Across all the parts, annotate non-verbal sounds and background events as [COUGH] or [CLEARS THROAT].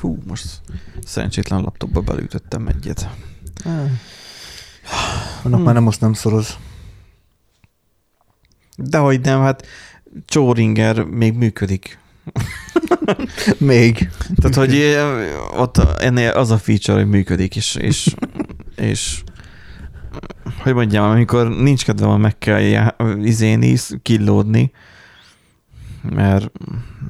Fú, most szerencsétlen laptopba belütöttem egyet. Annak Hmm. már nem most nem szoroz. Dehogy nem, hát Csóringer még működik. [LAUGHS] Még. Tehát, hogy eh, ott ennél az a feature, hogy működik, és, és, és hogy mondjam, amikor nincs kedvem, meg kell já, izéni, killódni, mert,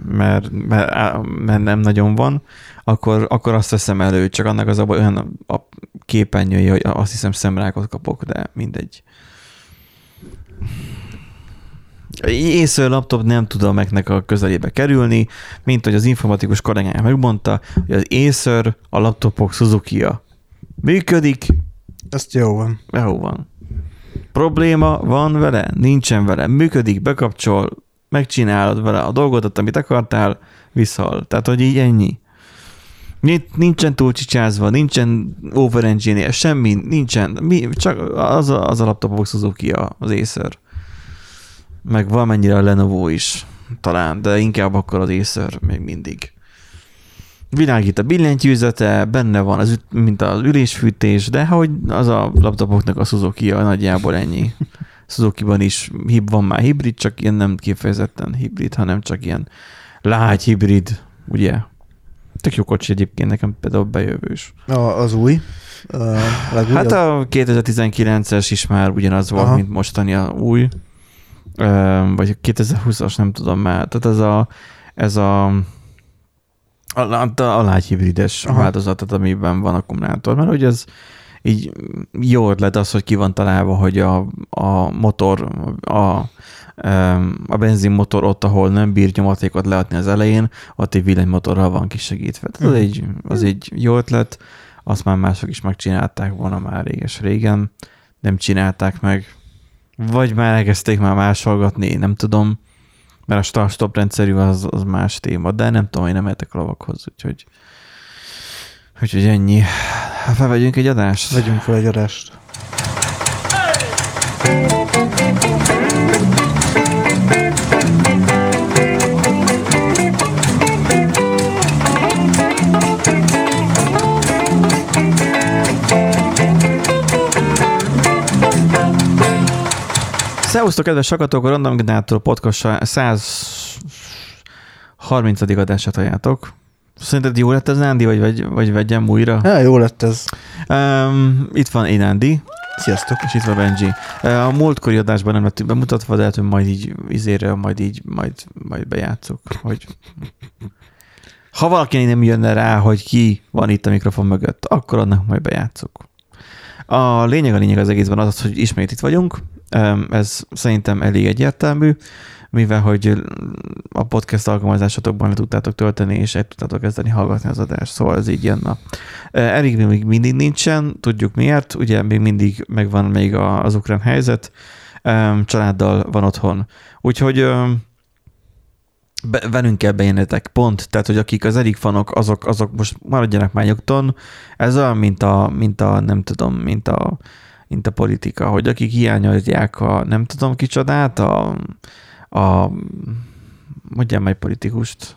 mert, mert, mert, nem nagyon van, akkor, akkor azt veszem elő, csak annak az a baj, olyan a, a képernyője, hogy azt hiszem szemrákot kapok, de mindegy. Észre laptop nem tud a Mac-nek a közelébe kerülni, mint hogy az informatikus kollégája megmondta, hogy az Acer a laptopok Suzuki-ja. Működik, Ezt jó van. jó van. Probléma van vele? Nincsen vele. Működik, bekapcsol, megcsinálod vele a dolgodat, amit akartál, visszahal. Tehát, hogy így ennyi. Nincs- Nincsen túl csicsázva, nincsen overengineer, semmi, nincsen. Mi, csak az a, az a laptopok suzuki az Acer. Meg valamennyire a Lenovo is, talán, de inkább akkor az Acer még mindig. Világít a billentyűzete, benne van, az, mint az ülésfűtés, de hogy az a laptopoknak a suzuki nagyjából ennyi. Suzuki-ban is hib, van már hibrid, csak ilyen nem kifejezetten hibrid, hanem csak ilyen lágy hibrid, ugye? Tök jó kocsi egyébként, nekem például bejövős. A, az új. A legújabb. Hát a 2019-es is már ugyanaz volt, Aha. mint mostani a új. Vagy 2020-as, nem tudom már. Tehát ez a, ez a a, a, a lágy hibrides változatot, amiben van akkumulátor, mert hogy ez így jó ötlet az, hogy ki van találva, hogy a, a motor, a, a benzinmotor ott, ahol nem bír nyomatékot leadni az elején, ott egy villanymotorral van kisegítve. Tehát az, Mhm. egy, az egy jó ötlet, azt már mások is megcsinálták volna már réges régen, nem csinálták meg, vagy már elkezdték már másolgatni, nem tudom, mert a start-stop rendszerű az, az más téma, de nem tudom, én nem értek a lovakhoz, úgyhogy úgyhogy ennyi. Felvegyünk egy adást? Vegyünk fel egy adást. Szervusztok, kedves sakatok, a Random Generator podcast 130. adását halljátok. Szerinted jó lett ez, Nándi, vagy, vagy, vagy vegyem újra? Ja, jó lett ez. Um, itt van én, Nándi, Sziasztok. és itt van Benji. A múltkori adásban nem lettünk bemutatva, de hogy majd így izéről, majd így, majd, majd bejátszuk, hogy ha valaki nem jönne rá, hogy ki van itt a mikrofon mögött, akkor annak majd bejátszuk. A lényeg a lényeg az egészben az, hogy ismét itt vagyunk. Ez szerintem elég egyértelmű, mivel hogy a podcast alkalmazásatokban le tudtátok tölteni, és el tudtátok kezdeni hallgatni az adást, szóval ez így jön. Na. Elég még mindig nincsen, tudjuk miért, ugye még mindig megvan még az ukrán helyzet, családdal van otthon. Úgyhogy be, velünk kell bejönnetek, pont. Tehát, hogy akik az eddig fanok, azok, azok most maradjanak már nyugton. Ez olyan, mint a, mint a nem tudom, mint a, mint a politika, hogy akik hiányolják a nem tudom kicsodát, a, a mondjam meg politikust,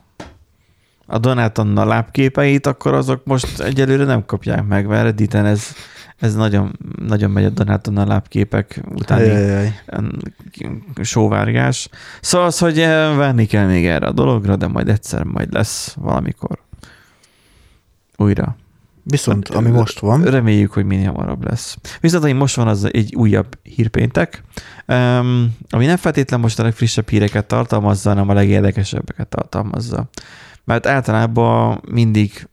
a Donát Anna lábképeit, akkor azok most egyelőre nem kapják meg, mert Redditen ez, ez nagyon, nagyon megy a Donát Anna lábképek utáni Ajajaj. sóvárgás. Szóval az, hogy eh, várni kell még erre a dologra, de majd egyszer majd lesz valamikor. Újra. Viszont, ami most van, Reméljük, hogy minél hamarabb lesz. Viszont, ami most van, az egy újabb hírpéntek, um, ami nem feltétlen most a legfrissebb híreket tartalmazza, hanem a legérdekesebbeket tartalmazza. Mert általában mindig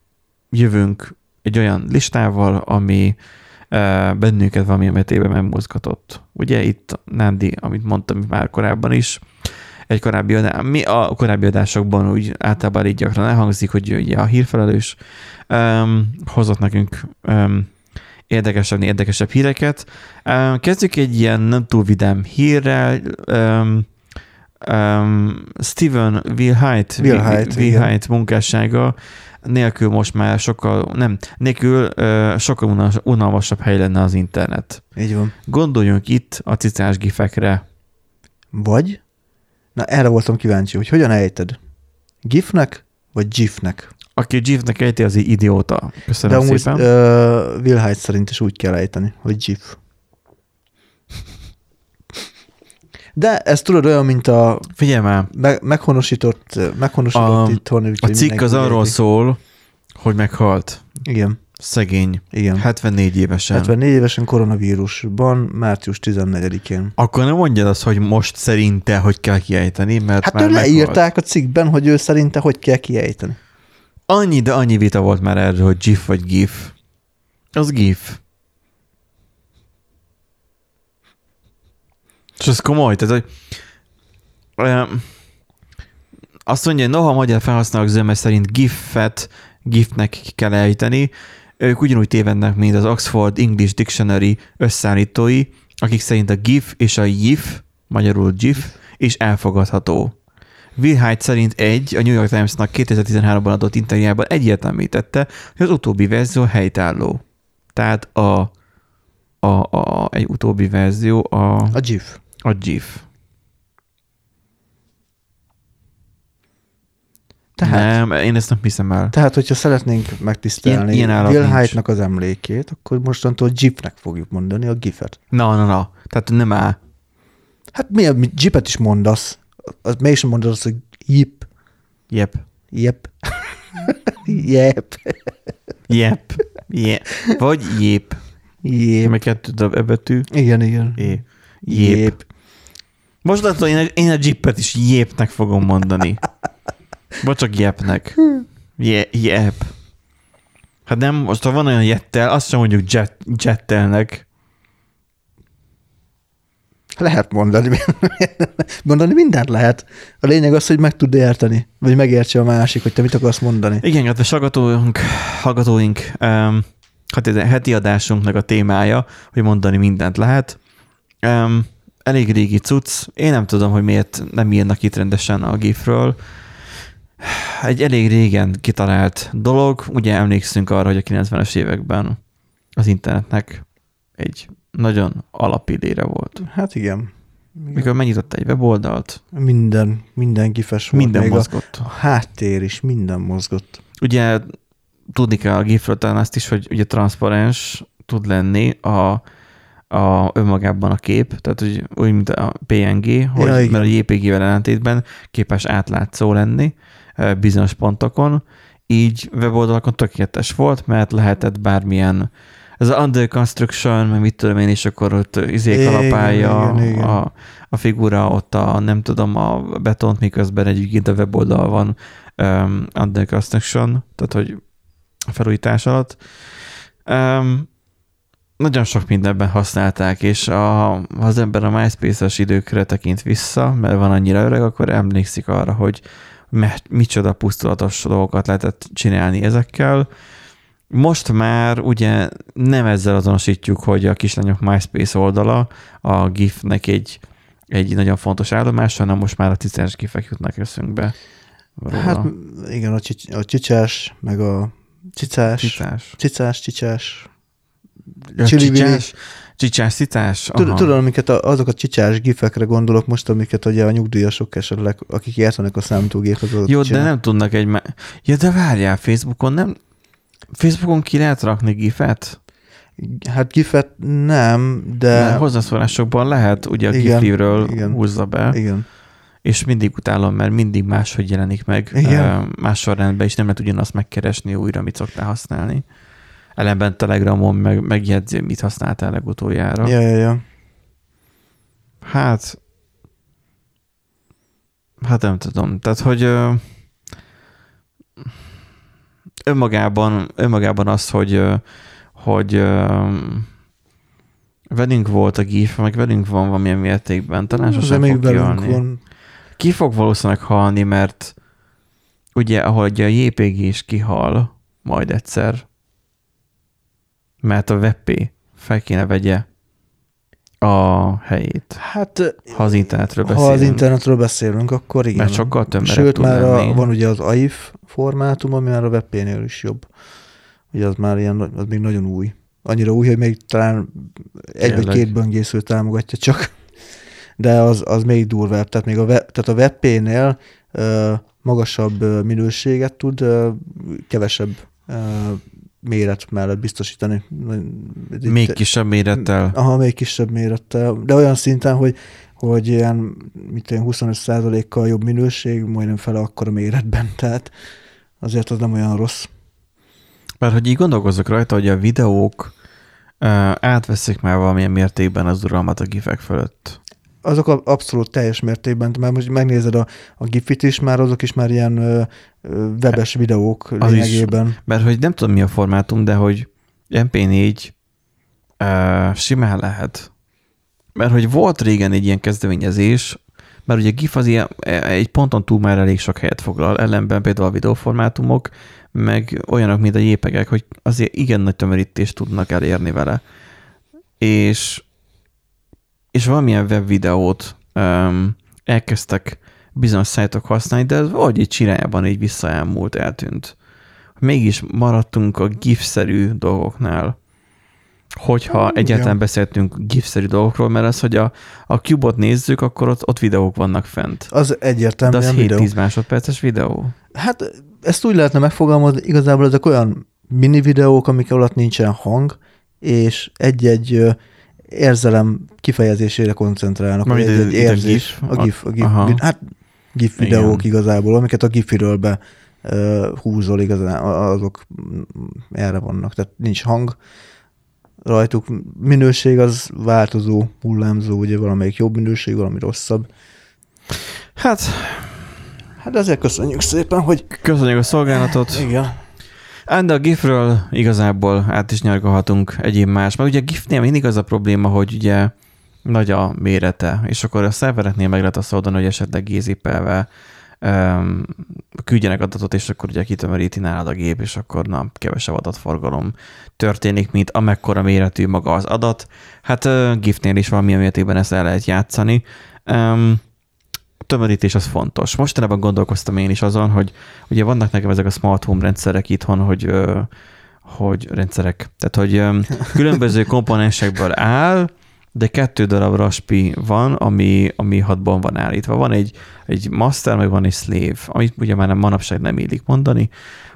jövünk egy olyan listával, ami uh, bennünket valami mértékben megmozgatott. Ugye itt Nándi, amit mondtam már korábban is, egy korábbi adás, mi a korábbi adásokban úgy általában így gyakran elhangzik, hogy ugye a hírfelelős um, hozott nekünk um, érdekesebb, érdekesebb híreket. Um, kezdjük egy ilyen nem túl vidám hírrel. Um, um, Steven Wilhite, Wilhite. Wilhite munkássága nélkül most már sokkal, nem, nélkül uh, sokkal unalmas- unalmasabb hely lenne az internet. így van. Gondoljunk itt a cicás gifekre. Vagy, na erre voltam kíváncsi, hogy hogyan ejted? GIF-nek, Vagy GIF-nek. Aki GIF-nek ejti, az egy idióta. De Köszönöm amúgy szépen. uh, Will Hyde szerint is úgy kell ejteni, hogy GIF. De ez tudod olyan, mint a Figyelj már, me- meghonosított, meghonosított A- itthon. a cikk az arról érti. szól, hogy meghalt. Igen, Szegény. igen. 74 évesen. 74 évesen koronavírusban, március 14-én. Akkor nem mondjad azt, hogy most szerinte, hogy kell kiejteni, mert Hát már ő leírták a cikkben, hogy ő szerinte hogy kell kiejteni. Annyi, de annyi vita volt már erről, hogy GIF vagy GIF. Az GIF. És ez komoly, tehát, hogy azt mondja, noha a magyar felhasználók zöme szerint GIF-et GIF-nek kell ejteni, ők ugyanúgy tévednek, mint az Oxford English Dictionary összeállítói, akik szerint a GIF és a GIF, magyarul GIF, is elfogadható. Will Hyde szerint egy, a New York Times-nak 2013-ban adott interjújában egyértelmítette, hogy az utóbbi verzió helytálló. Tehát a, a, a, egy utóbbi verzió a, A GIF. a GIF. Tehát, Nem, én ezt nem hiszem el. tehát hogyha szeretnénk megtisztelni Ilyen- ilyen. Hyde-nak az emlékét, akkor mostantól GIF-nek fogjuk mondani a GIF-et. Na, na, na. Tehát nem áll. Hát mi, mi GIF-et is mondasz, az mégsem mondod azt, hogy JIP. Jep. Jep. [LAUGHS] Jep. Jep. Jep. Vagy jép. Jep. Meg kettő darab e betű. Igen, igen. É. Jép. Most látod, én, a- én a Jeepet is jépnek fogom mondani. Vagy csak jepnek. Je, jep. Hát nem, most ha van olyan jettel, azt sem mondjuk jet, jettelnek. Lehet mondani. [LAUGHS] mondani mindent lehet. A lényeg az, hogy meg tud érteni, vagy megértse a másik, hogy te mit akarsz mondani. Igen, hát a hallgatóink, hallgatóink um, hát ez a heti adásunknak a témája, hogy mondani mindent lehet. Um, elég régi cucc. Én nem tudom, hogy miért nem írnak itt rendesen a GIF-ről. Egy elég régen kitalált dolog. Ugye emlékszünk arra, hogy a 90-es években az internetnek egy nagyon alapidére volt. Hát igen. igen. Mikor megnyitott egy weboldalt, Minden, minden gifes volt. minden még mozgott. A, a háttér is, minden mozgott. Ugye tudni kell a GIF-ről talán azt is, hogy ugye transzparens tud lenni a, a önmagában a kép, tehát hogy úgy, mint a PNG, hogy, Ja, igen. mert a JPG-vel ellentétben képes átlátszó lenni bizonyos pontokon, így weboldalakon tökéletes volt, mert lehetett bármilyen ez az under construction, meg mit tudom én, és akkor ott izék alapálja igen, igen. A, a figura, ott a nem tudom, a betont, miközben egyébként a weboldal van um, under construction, tehát hogy a felújítás alatt. Um, nagyon sok mindenben használták, és a, ha az ember a MySpace-es időkre tekint vissza, mert van annyira öreg, akkor emlékszik arra, hogy me- micsoda pusztulatos dolgokat lehetett csinálni ezekkel. Most már ugye nem ezzel azonosítjuk, hogy a kislányok MySpace oldala a GIF-nek egy, egy nagyon fontos állomás, hanem most már a cicás gifek jutnak eszünkbe. róla. Hát igen, a, csics, a csicsás, meg a cicás, Cicás. cicás, csicsás. Csicsás, csicsás, cicás? Tud- Aha. Tudod, amiket a, azok a csicsás gifekre gondolok most, amiket ugye a nyugdíjasok esetleg, akik értenek a számítógéphez. Jó, de csinál- nem tudnak egy... Ja, de várjál, Facebookon nem... Facebookon ki lehet rakni gifet? Hát gifet nem, De... de... Mert hozzászólásokban lehet, ugye a Igen, gifről igen. húzza be, Igen. és mindig utálom, mert mindig máshogy jelenik meg, Igen. más sorrendben, és nem lehet ugyanazt megkeresni újra, amit szoktál használni. Ellenben Telegramon meg, megjegyzi, mit használtál legutoljára. Ja, ja, ja. Hát, hát nem tudom. Tehát, hogy ö, önmagában, önmagában az, hogy, hogy ö, velünk volt a GIF, meg velünk van valamilyen mértékben, talán sosem fog velünk kihalni. van. Ki fog valószínűleg halni, mert ugye, ahogy a JPG is kihal majd egyszer, mert a WebP fel kéne vegye a helyét, Hát, ha az internetről ha beszélünk. az internetről beszélünk, akkor igen. Mert sokkal több Sőt, már a, van ugye az AIF formátum, ami már a WebP-nél is jobb. Ugye az már ilyen, az még nagyon új. Annyira új, hogy még talán egy vagy Tényleg. két böngésző támogatja csak. De az, az még durvább. Tehát még a, web, tehát a WebP-nél ö, magasabb minőséget tud ö, kevesebb ö, méret mellett biztosítani. Itt- Még kisebb mérettel. Aha, még kisebb mérettel, de olyan szinten, hogy, hogy ilyen, mit én, 25%-kal jobb minőség, majdnem fele akkora méretben, tehát azért az nem olyan rossz. Mert hogy így gondolkozok rajta, hogy a videók uh, átveszik már valamilyen mértékben az uralmat a gifek fölött. Azok a- abszolút teljes mértékben, mert most megnézed a, a Gifit is, már azok is már ilyen ö, ö, webes videók Az is. lényegében. Mert hogy nem tudom mi a formátum, de hogy MP4 uh, simán lehet. Mert hogy volt régen egy ilyen kezdeményezés, mert ugye GIF az ilyen, egy ponton túl már elég sok helyet foglal, ellenben például a videóformátumok, meg olyanok, mint a jépegek, hogy azért igen nagy tömörítést tudnak elérni vele. És, és valamilyen webvideót um, elkezdtek bizonyos szájtok használni, de ez valahogy egy csirájában így visszaelmúlt, eltűnt. Mégis maradtunk a GIF-szerű dolgoknál, hogyha Hmm, egyáltalán ja. beszéltünk GIF-szerű dolgokról, mert az, hogy a, a Cube-ot nézzük, akkor ott, ott videók vannak fent. Az De egyértelműen az videó. 7-10 másodperces videó. Hát ezt úgy lehetne megfogalmazni, igazából ezek olyan mini videók, amik alatt nincsen hang, és egy-egy érzelem kifejezésére koncentrálnak. Vagy egy, egy itt a érzés. GIF? A GIF, a GIF, hát GIF Igen. videók igazából, amiket a GIF-ről be ö, húzol igazán, azok erre vannak. Tehát nincs hang rajtuk. Minőség az változó, hullámzó, ugye valamelyik jobb minőség, valami rosszabb. Hát, Hát ezért köszönjük szépen, hogy köszönjük a szolgálatot. igen. De a GIF-ről igazából át is nyargalhatunk egyéb más, mert ugye a GIF-nél mindig az a probléma, hogy ugye nagy a mérete, és akkor a szervereknél meg lehet azt oldani, hogy esetleg gézipelve um, küldjenek adatot, és akkor ugye kitömöríti nálad a gép, és akkor na, kevesebb adatforgalom történik, mint amekkora méretű maga az adat. Hát uh, GIF-nél is valamilyen mértékben ezt el lehet játszani. Um, tömörítés az fontos. Mostanában gondolkoztam én is azon, hogy ugye vannak nekem ezek a smart home rendszerek itthon, hogy hogy rendszerek, tehát hogy különböző komponensekből áll, de kettő darab raspi van, ami, ami hatban van állítva. Van egy, egy master, meg van egy slave, amit ugye már nem manapság nem illik mondani,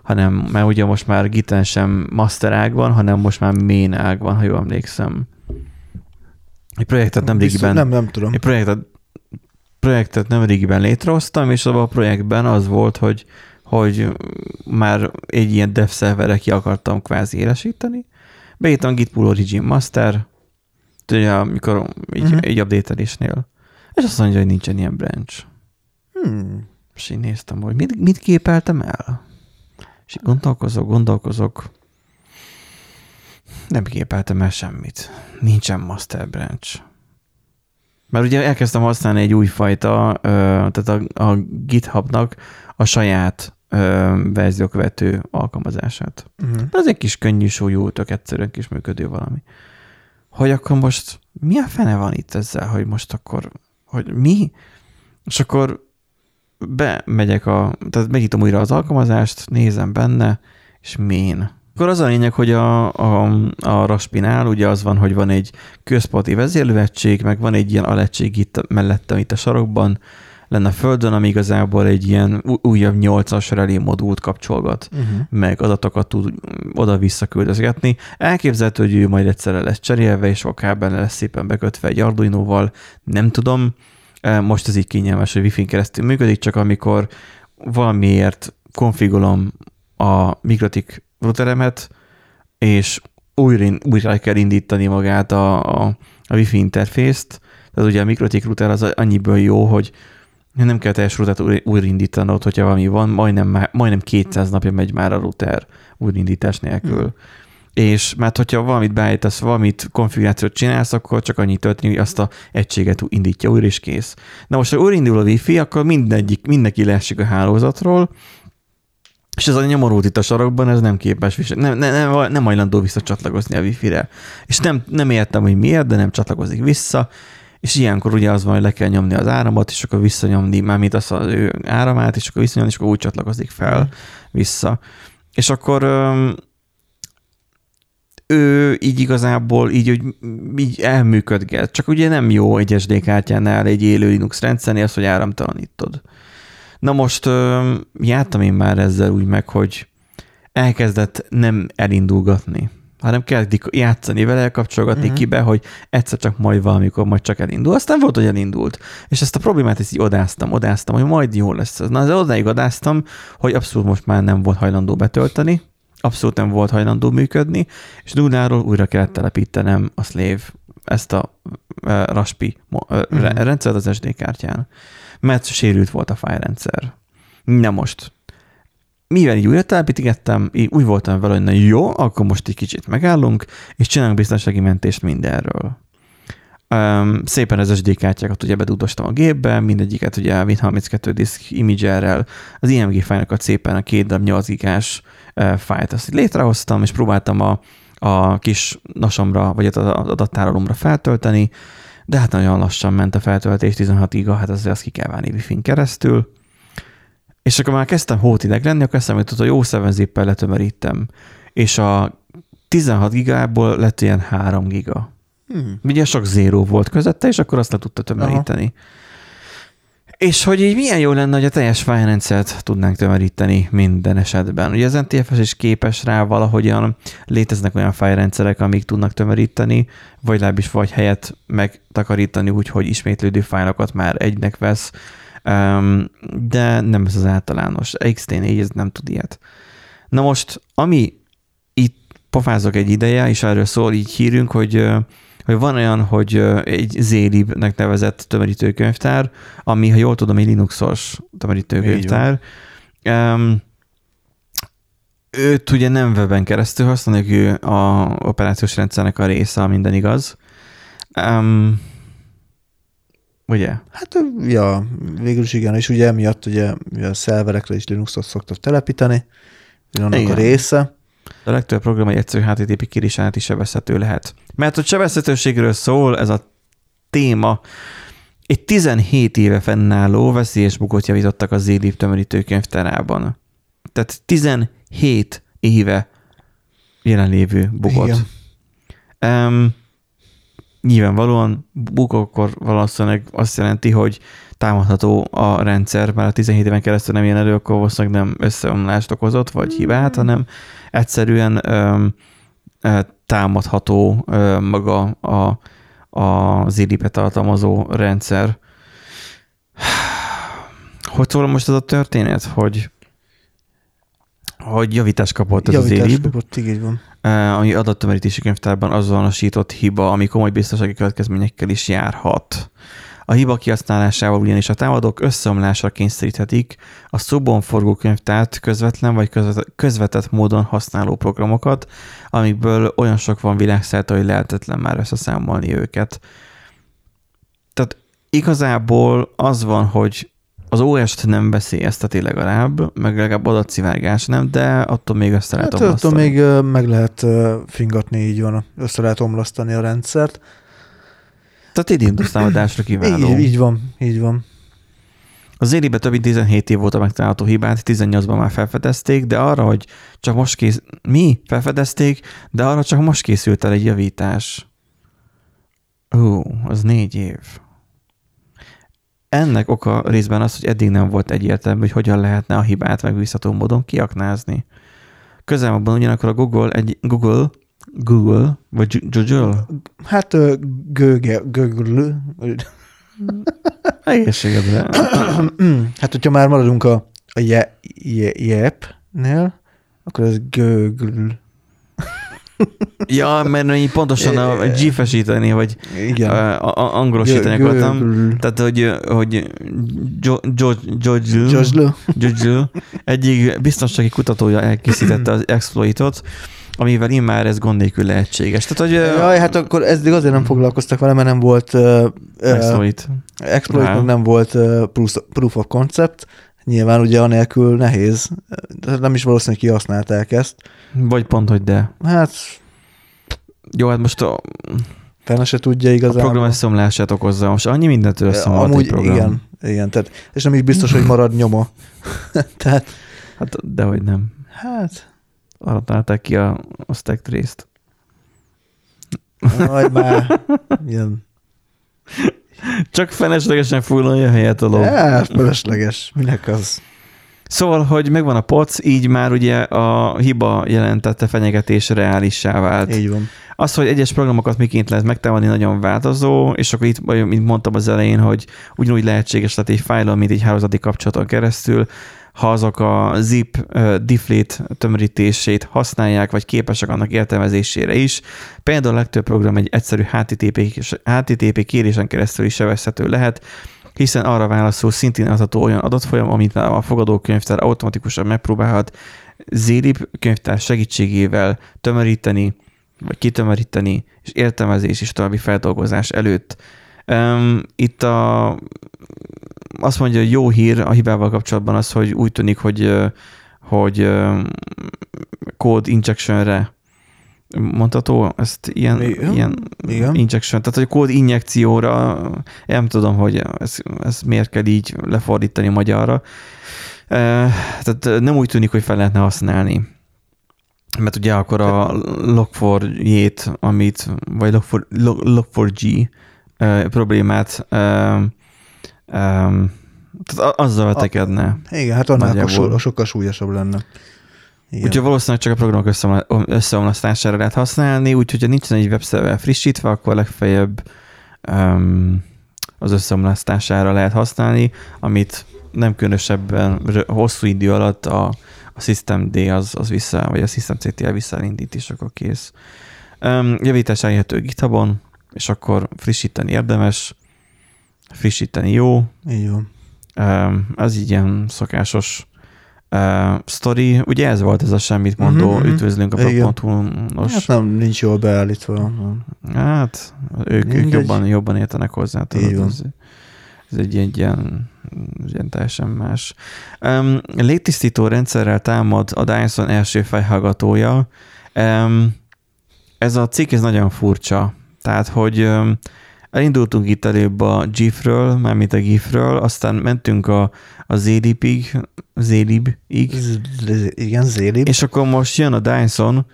hanem mert ugye most már Giten sem master ág van, hanem most már main ág van, ha jól emlékszem. Egy projektet nem régiben, Nem, nem tudom. egy projektet, projektet nem régiben létrehoztam, és abban a projektben az volt, hogy, hogy már egy ilyen dev szerverre ki akartam kvázi élesíteni. Beírtam Git Pull Origin Master, ugye, amikor így, uh-huh. egy update-elésnél. És azt mondja, hogy nincsen ilyen branch. Hmm. És én néztem, hogy mit, mit képeltem el? És így gondolkozok, gondolkozok. Nem képeltem el semmit. Nincsen master branch. Mert ugye elkezdtem használni egy újfajta, tehát a, a GitHubnak a saját verziókövető alkalmazását. Uh-huh. De az egy kis könnyű, súlyú, tök egyszerűen kis működő valami. Hogy akkor most mi a fene van itt ezzel, hogy most akkor, hogy mi? És akkor bemegyek a, tehát megnyitom újra az alkalmazást, nézem benne, és mén. Akkor az a lényeg, hogy a, a, a Raspinál ugye az van, hogy van egy központi vezérlőegység, meg van egy ilyen alegység itt mellette, itt a sarokban, lenne a földön, ami igazából egy ilyen újabb 8-as relé modult kapcsolgat Uh-huh. meg adatokat tud oda-vissza küldözgetni. Elképzelhető, hogy ő majd egyszerre lesz cserélve, és a kábel lesz szépen bekötve egy Arduino-val, nem tudom. E, Most ez így kényelmes, hogy Wi-Fi-n keresztül működik, csak amikor valamiért konfigolom a Mikrotik routeremet, és újra, újra kell indítani magát a, a, a Wi-Fi interfészt. Tehát ugye a Mikrotik router az annyiből jó, hogy nem kell teljes routert új- újraindítanod, hogyha valami van, majdnem, már- majdnem 200 napja megy már a router újraindítás nélkül. Hmm. És mert hogyha valamit beállítasz, valamit konfigurációt csinálsz, akkor csak annyit történik, hogy azt a egységet indítja újra, és kész. Na most, ha újraindul a Wi-Fi, akkor mindegyik, mindenki leesik a hálózatról, és ez a nyomorult itt a sarokban, ez nem képes, visel- nem, nem, nem, nem hajlandó visszacsatlakozni a Wi-Fi-re. És nem, nem értem, hogy miért, de nem csatlakozik vissza, és ilyenkor ugye az van, hogy le kell nyomni az áramot, és akkor visszanyomni, mármint az az ő áramát, és akkor visszanyomni, és akkor úgy csatlakozik fel vissza. És akkor ő így igazából így, hogy így elműködget. Csak ugye nem jó egy SD kártyánál egy élő Linux rendszernél az, hogy áramtalanítod. Na most ö, jártam én már ezzel úgy meg, hogy elkezdett nem elindulgatni, hanem kezdik játszani vele, kapcsolgatni uh-huh. kibe, hogy egyszer csak majd valamikor majd csak elindul. Aztán volt, hogy elindult. És ezt a problémát ezt így odáztam, odáztam, hogy majd jó lesz. Na, az odáig odáztam, hogy abszolút most már nem volt hajlandó betölteni, abszolút nem volt hajlandó működni, és nulláról újra kellett telepítenem a slave, ezt a uh, raspi uh, Mhm. rendszert az SD kártyán, mert sérült volt a fájrendszer. Na most, mivel így újra telepítettem, így úgy voltam vele, hogy na jó, akkor most egy kicsit megállunk, és csinálunk biztonsági mentést mindenről. Um, szépen az SD kártyákat ugye bedudostam a gépbe, mindegyiket ugye a Win32 disk imagerrel, az IMG fájlokat szépen a két darab 8 gigás uh, fájlt azt létrehoztam, és próbáltam a, a kis nasomra, vagy az adattárolomra feltölteni, de hát nagyon lassan ment a feltöltés, 16 giga, hát azért azt ki kell válni Wi-Fi-n keresztül. És akkor már kezdtem hótideg lenni, akkor eszembe jutott, hogy jó 7 zippel letömörítem. És a 16 gigából lett ilyen 3 giga. Hmm. Ugye sok zéró volt közötte, és akkor azt le tudta tömöríteni. És hogy így milyen jó lenne, hogy a teljes fájrendszert tudnánk tömöríteni minden esetben. Ugye az NTFS is képes rá valahogyan, léteznek olyan fájrendszerek, amik tudnak tömöríteni, vagy legalábbis vagy helyet megtakarítani úgy, hogy ismétlődő fájlokat már egynek vesz, de nem ez az általános. XT4 ez nem tud ilyet. Na most, ami itt pofázok egy ideje, és erről szól így hírünk, hogy hogy van olyan, hogy egy Zlib-nek nevezett tömörítőkönyvtár, ami, ha jól tudom, egy Linuxos tömörítőkönyvtár. Um, őt ugye nem webben keresztül használják, ő a operációs rendszernek a része, minden igaz. Um, ugye? Hát, ja, végül is igen, és ugye emiatt ugye, a szerverekre is Linuxot szoktak telepíteni, annak Igen. a része. A legtöbb program egy egyszerű HTTP kérésánát is sebezhető lehet. Mert hogy sebezhetőségről szól ez a téma, egy 17 éve fennálló veszélyes bugot javítottak a Zlib tömörítőkönyvtárában. Tehát 17 éve jelenlévő bugot. Igen. Um, nyilvánvalóan bug akkor valószínűleg azt jelenti, hogy támadható a rendszer, mert a 17 éven keresztül nem jön elő, akkor valószínűleg nem összeomlást okozott, vagy hibát, hanem egyszerűen öm, támadható ö, maga a, a zilipet tartalmazó rendszer. Hogy szól most ez a történet, hogy hogy javítást kapott ez az Javítás Zlib, kapott, így van. Eh, ami adattömörítési könyvtárban azonosított hiba, ami komoly biztonsági következményekkel is járhat. A hiba kihasználásával ugyanis a támadók összeomlásra kényszeríthetik a szóban forgó könyvtárt közvetlen vagy közvet- közvetett módon használó programokat, amikből olyan sok van világszerte, hogy lehetetlen már összeszámolni őket. Tehát igazából az van, hogy az OS-t nem veszélyezteti legalább, meg legalább adatszivárgás nem, de attól még össze lehet Hát attól még meg lehet fingatni, így van, össze lehet omlasztani a rendszert. Tehát Windows támadásra kiváló. Így, így van, így van. Az élibe több mint 17 év volt a megtalálható hibát, 18-ban már felfedezték, de arra, hogy csak most kész... Mi? Felfedezték, de arra csak most készült el egy javítás. Ó, az négy év. Ennek oka részben az, hogy eddig nem volt egyértelmű, hogy hogyan lehetne a hibát megbízható módon kiaknázni. Közelmabban ugyanakkor a Google egy Google Google, vagy Google? Hát Google, Google, [LAUGHS] Egészségedre. [CLEARS THROAT] hát hogyha már maradunk a, a je, je, jep-nél, akkor ez Google. Ja, mert így pontosan a G-fesíteni, vagy Igen. a, a, angolosítani akartam. Tehát, hogy, hogy George egyik biztonsági kutatója elkészítette az exploitot, amivel immár ez gond nélkül lehetséges. Tehát, hogy Jaj, hát akkor ezzel azért nem foglalkoztak vele, mert nem volt uh, uh, exploit. exploit, Rá. meg nem volt uh, proof of concept. Nyilván ugye anélkül nehéz, nem is valószínűleg kihasználták ezt. Vagy pont, hogy de. Hát Jó, hát most a, fene se tudja a igazából. program összeomlását okozza. Most annyi mindentől összeomlott Amúgy program. igen, igen, tehát, és nem is biztos, hogy marad nyoma. [LAUGHS] tehát, Hát, dehogy nem. hát, Arra találták ki a, a stack részt. majd már ilyen Csak feleslegesen fújlalja a helyet a ló. Ja, felesleges. Minek az? Szóval, hogy megvan a poc, így már ugye a hiba jelentette fenyegetés reálissá vált. Így van. Az, hogy egyes programokat miként lehet megtámadni, nagyon változó, és akkor itt, mint mondtam az elején, hogy ugyanúgy lehetséges lehet egy fájlon, mint egy hálózati kapcsolaton keresztül, ha azok a zip deflate tömörítését használják, vagy képesek annak értelmezésére is. Például a legtöbb program egy egyszerű HTTP, HTTP kérésen keresztül is sebezhető lehet, hiszen arra válaszol szintén adható olyan adatfolyam, amit a fogadókönyvtár automatikusan megpróbálhat zlib könyvtár segítségével tömöríteni, vagy kitömöríteni, és értelmezés és további feldolgozás előtt. Um, itt a, azt mondja, hogy jó hír a hibával kapcsolatban az, hogy úgy tűnik, hogy, hogy code injectionre mondható, ezt ilyen, igen, ilyen igen. injection, tehát hogy kód injekcióra, nem tudom, hogy ez, ez miért kell így lefordítani magyarra. Tehát nem úgy tűnik, hogy fel lehetne használni. Mert ugye akkor a Log4j-t, amit, vagy Log4, Log4j problémát tehát azzal vetekedne. Igen, hát annál so, sokkal súlyosabb lenne. Igen. Úgyhogy valószínűleg csak a programok összeomlasztására lehet használni, úgyhogy ha nincsen egy webszerver frissítve, akkor legfeljebb um, az összeomlasztására lehet használni, amit nem különösebben hosszú idő alatt a, a System D az, az vissza, vagy a System CTL visszaindít, és akkor kész. Um, javítás elérhető GitHubon, és akkor frissíteni érdemes, frissíteni jó. Így. Um, az így ilyen szokásos uh, sztori. Ugye ez volt ez a semmit mondó, mm-hmm. üdvözlünk a blog.hu-nos. Hát nem, nincs jól beállítva. Hát, ők, ők jobban, jobban értenek hozzá. Tudod, ez, ez egy, egy ilyen, ilyen teljesen más. Um, légtisztító rendszerrel támad a Dyson első fejhallgatója. Um, ez a cikk ez nagyon furcsa. Tehát, hogy um, elindultunk itt előbb a GIF-ről, mármint a GIF-ről, aztán mentünk a, a Zélibig, Zélibig. Igen, Zélib. És akkor most jön a Dyson,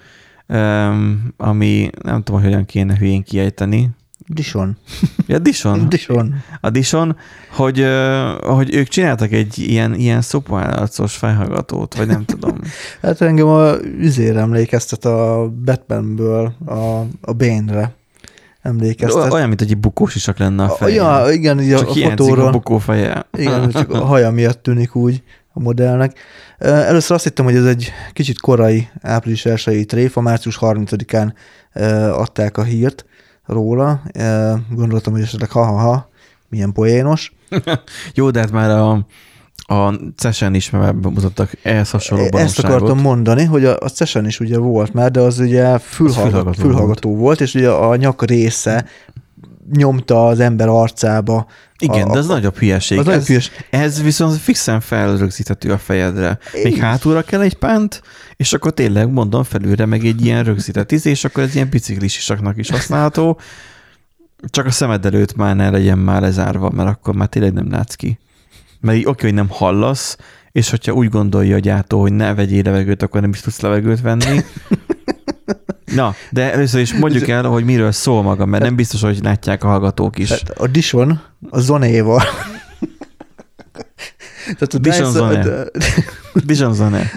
ami nem tudom, hogyan kéne hülyén kiejteni. Dison. [LAUGHS] Ja, Dison. Dison. A Dison, hogy, hogy ők csináltak egy ilyen, ilyen szopállarcos felhallgatót, vagy nem tudom. [LAUGHS] hát engem a üzére emlékeztet a Batmanből a, a Bane-re emlékeztet. Olyan, mint egy bukós isak lenne a feje. Ja, igen, így csak a fotóról. a bukó feje. Igen, [LAUGHS] csak a haja miatt tűnik úgy a modellnek. Először azt hittem, hogy ez egy kicsit korai április 1 tréfa, március 30-án adták a hírt róla. Gondoltam, hogy esetleg ha-ha-ha, milyen poénos. [LAUGHS] Jó, de hát már a, a CESEN is bemutattak ehhez hasonló Ezt akartam mondani, hogy a, a CESEN is ugye volt már, de az ugye fülhallgató, fülhallgató, fülhallgató volt. volt, és ugye a nyak része nyomta az ember arcába. Igen, a, de ez a, nagyobb hülyeség. Az ez, hülyes. ez viszont fixen felrögzíthető a fejedre. Még hátulra kell egy pánt, és akkor tényleg mondom felülre meg egy ilyen rögzített íz, és akkor ez ilyen biciklis isaknak is használható. Csak a szemed előtt már ne legyen már lezárva, mert akkor már tényleg nem látsz ki. Mert így oké, hogy nem hallasz, és hogyha úgy gondolja a gyártó, hogy ne vegyél levegőt, akkor nem is tudsz levegőt venni. [LAUGHS] Na, de először is mondjuk el, hogy miről szól maga, mert nem biztos, hogy látják a hallgatók is. Hát a Dishon a Zonéval. [LAUGHS] Tehát a Dishon Zone. [LAUGHS] Dishon Zone.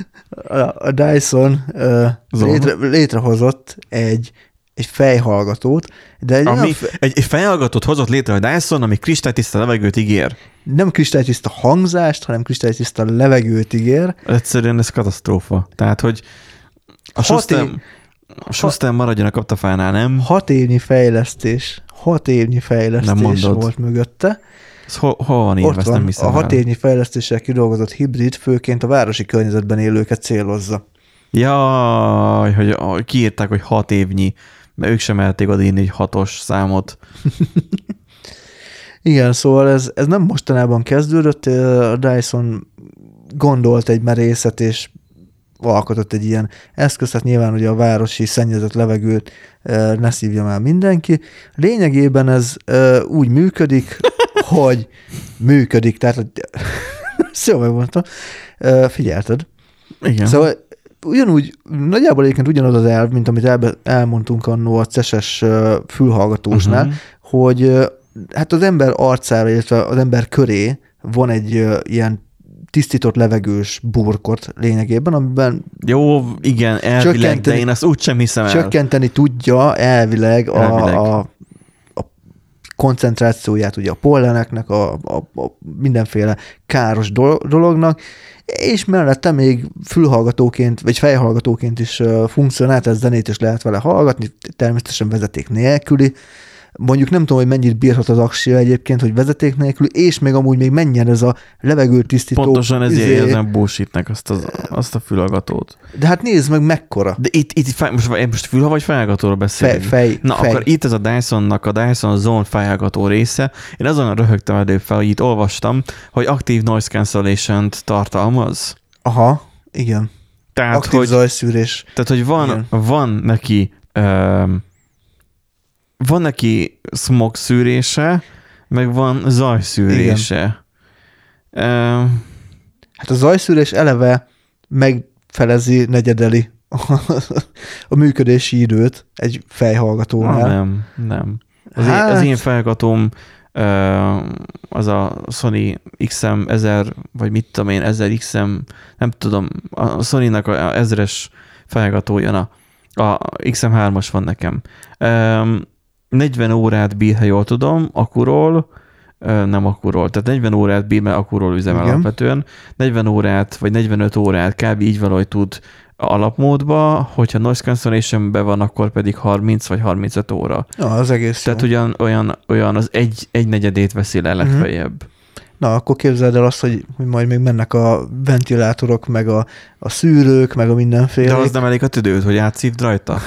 A Dyson uh, létre, létrehozott egy egy fejhallgatót, de egy, ami, f... egy, egy fejhallgatót hozott létre a Dyson, ami kristálytiszta levegőt ígér. Nem kristálytiszta hangzást, hanem kristálytiszta levegőt ígér. Egyszerűen ez katasztrófa. Tehát, hogy a Schuster, a Schuster maradjon a kaptafánál, nem? Hat évnyi fejlesztés, hat évnyi fejlesztés volt mögötte. Ez hol, hol van írva, ezt nem hiszem A hat évnyi fejlesztéssel kidolgozott hibrid főként a városi környezetben élőket célozza. Jaj, hogy kiírták, hogy hat évnyi mert ők sem mehették odaírni egy hatos számot. [LAUGHS] Igen, szóval ez, ez nem mostanában kezdődött, a Dyson gondolt egy merészet, és alkotott egy ilyen eszközt, hát nyilván ugye a városi szennyezett levegőt ne szívja már mindenki. Lényegében ez úgy működik, [LAUGHS] hogy működik, tehát szóval [LAUGHS] megmondtam, figyelted. Igen. Szóval ugyanúgy, nagyjából egyébként ugyanaz az elv, mint amit el, elmondtunk annó a CES-es fülhallgatósnál, uh-huh. hogy hát az ember arcára, illetve az ember köré van egy ilyen tisztított levegős burkot lényegében, amiben Jó, igen, elvileg, de én azt úgy sem hiszem el. csökkenteni tudja elvileg, a, Elvileg. A, a koncentrációját ugye a polleneknek, a, a, a mindenféle káros do- dolognak, és mellette még fülhallgatóként, vagy fejhallgatóként is ö, funkcionál, tehát zenét is lehet vele hallgatni, természetesen vezeték nélküli. Mondjuk nem tudom, hogy mennyit bírhat az aksia egyébként, hogy vezeték nélkül, és még amúgy még menjen ez a levegőtisztító. Pontosan ezért izé. érzem bullshitnek azt, az, azt a fülhallgatót. De hát nézd meg mekkora. De itt, itt fej, most, most fülha vagy fejhallgatóról Fej, beszélünk? fej, Na, fej. akkor itt ez a Dysonnak a Dyson Zone fejhallgató része. Én azon röhögtem előbb fel, hogy itt olvastam, hogy aktív noise cancellation-t tartalmaz. Aha, igen. Tehát, Aktív hogy, zajszűrés. tehát, hogy van, Igen. van neki um, van neki smog szűrése, meg van zajszűrése. Um, Hát a zajszűrés eleve megfelezi, negyedeli a működési időt egy fejhallgatónál. nem, nem. Az, hát... Én, az én felgatóm ö, az a Sony XM1000, vagy mit tudom én, 1000 XM, nem tudom, a Sony-nak a ezres felgatója, na, a XM3-as van nekem. Ö, 40 órát bír, ha jól tudom, akuról, nem akuról, tehát 40 órát bír, mert akuról üzemel Igen. alapvetően, 40 órát, vagy 45 órát kb. így valahogy tud alapmódba, hogyha noise cancellation van, akkor pedig 30 vagy 35 óra. Na, az egész Tehát jó. ugyan, olyan, olyan az egy, egy negyedét veszi le Mhm. legfeljebb. Na, akkor képzeld el azt, hogy, hogy majd még mennek a ventilátorok, meg a, a szűrők, meg a mindenféle. De az nem elég a tüdőt, hogy átszívd rajta. [LAUGHS]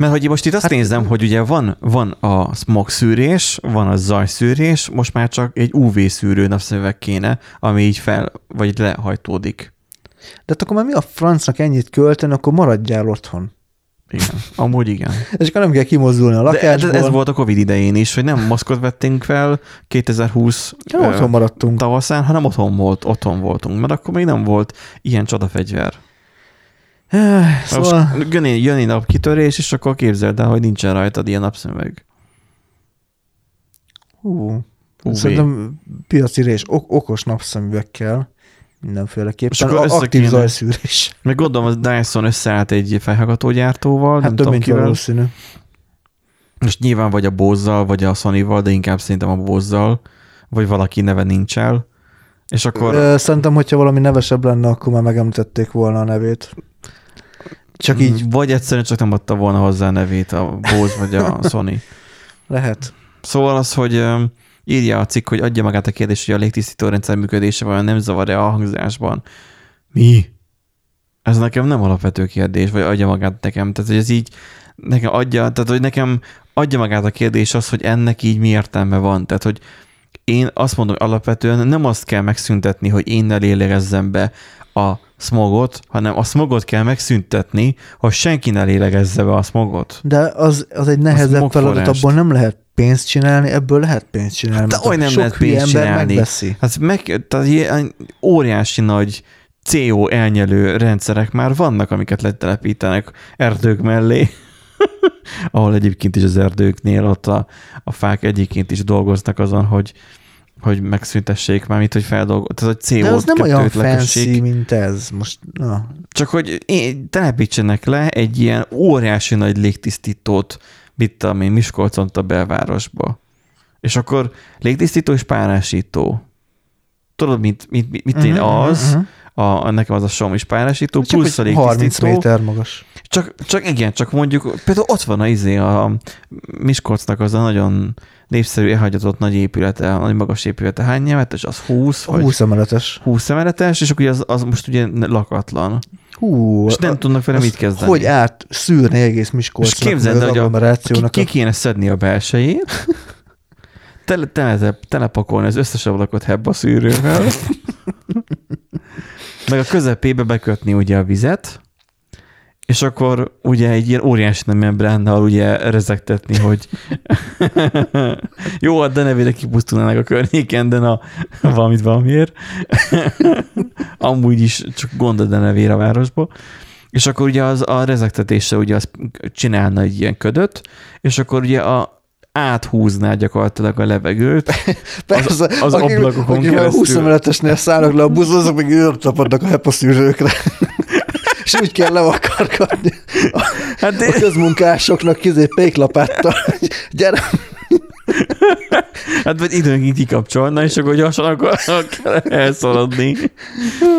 Mert hogy most itt azt hát, nézem, hogy ugye van, van a smog szűrés, van a zajszűrés, most már csak egy UV szűrő napszemüveg kéne, ami így fel, vagy lehajtódik. De hát akkor már mi a francnak ennyit költeni, akkor maradjál otthon. Igen, amúgy igen. És akkor nem kell kimozdulni a lakásból. de ez volt a Covid idején is, hogy nem maszkot vettünk fel 2020 Ja, ö, otthon maradtunk. tavaszán, hanem otthon volt, otthon voltunk, mert akkor még nem volt ilyen csodafegyver. Szóval... Most jön, jön egy napkitörés, és akkor képzeld el, hogy nincsen rajtad ilyen napszemüveg. hú, UV. szerintem piaci rés, ok- okos napszemüvekkel mindenféleképpen. És akkor aktív zajszűrés. Meg gondolom, az Dyson összeállt egy felhallgatógyártóval, Hát több, mint valószínű. Most nyilván vagy a Bose-zal, vagy a Sony-val, de inkább szerintem a Bose-zal, vagy valaki neve nincs el. És akkor Szerintem, hogyha valami nevesebb lenne, akkor már megemlítették volna a nevét. Csak így Vagy egyszerűen csak nem adta volna hozzá a nevét a Bose vagy a [LAUGHS] Sony. lehet. Szóval az, hogy írja a cikk, hogy adja magát a kérdés, hogy a légtisztító rendszer működése vajon nem zavar-e a hangzásban. Mi? Ez nekem nem alapvető kérdés, vagy adja magát nekem. Tehát, hogy ez így nekem adja, tehát, hogy nekem adja magát a kérdés az, hogy ennek így mi értelme van. Tehát, hogy én azt mondom, hogy alapvetően nem azt kell megszüntetni, hogy én ne lélegezzem be a smogot, hanem a smogot kell megszüntetni, hogy senki ne lélegezze be a smogot. De az, az egy nehezebb feladat, abból nem lehet pénzt csinálni, ebből lehet pénzt csinálni. De mert a olyan nem sok lehet pénzt csinálni. megveszi. Hát meg, tehát ilyen óriási nagy CO elnyelő rendszerek már vannak, amiket letelepítenek erdők mellé, [LAUGHS] ahol egyébként is az erdőknél ott a, a fák egyébként is dolgoznak azon, hogy hogy megszüntessék már, mint hogy feldolgoz. Tehát, hogy CO De az nem olyan fancy, mint ez. Most, na, Csak hogy telepítsenek le egy ilyen óriási nagy légtisztítót, mit tudom én, Miskolcon a belvárosba. És akkor légtisztító és párásító. Tudod, mit, mit, mit, mit én Mhm, az, mhm. A, nekem az a Xiaomi párásító, Csak plusz a hogy 30 légtisztító. méter magas. Csak, csak igen, csak mondjuk, például ott van a, izé, a Miskolcnak az a nagyon népszerű, elhagyatott nagy épülete, nagy magas épülete. Hány emeletes? Az 20 vagy 20 emeletes. 20 emeletes, és akkor az, az most ugye lakatlan. Hú, És nem a- tudnak vele mit kezdeni. Hogy át szűrni egész és Miskolcnak, képzeld el, az hogy a, ki, ki kéne szedni a belsejét, tele, tele, telepakolni az összes ablakot hebba szűrővel, [LAUGHS] meg a közepébe bekötni ugye a vizet, és akkor ugye egy ilyen óriási nagy membránnal ugye rezektetni, hogy [LAUGHS] jó, a denevére kipusztulnának a környéken, de na, valamit valamiért. [LAUGHS] Amúgy is csak gond a denevér a városba. És akkor ugye az a rezektetése ugye az csinálna egy ilyen ködöt, és akkor ugye a áthúzná gyakorlatilag a levegőt [LAUGHS] Persze, az, az akik, ablakokon akik a 20 keresztül. emeletesnél szállnak le a buszon, azok meg őrtapadnak a hepaszűrőkre. [LAUGHS] És úgy kell levakargatni Hát a de, közmunkásoknak kizé péklapáttal. Gyere, hát vagy időnként kikapcsolna, és akkor gyorsan akar, akar elszaladni.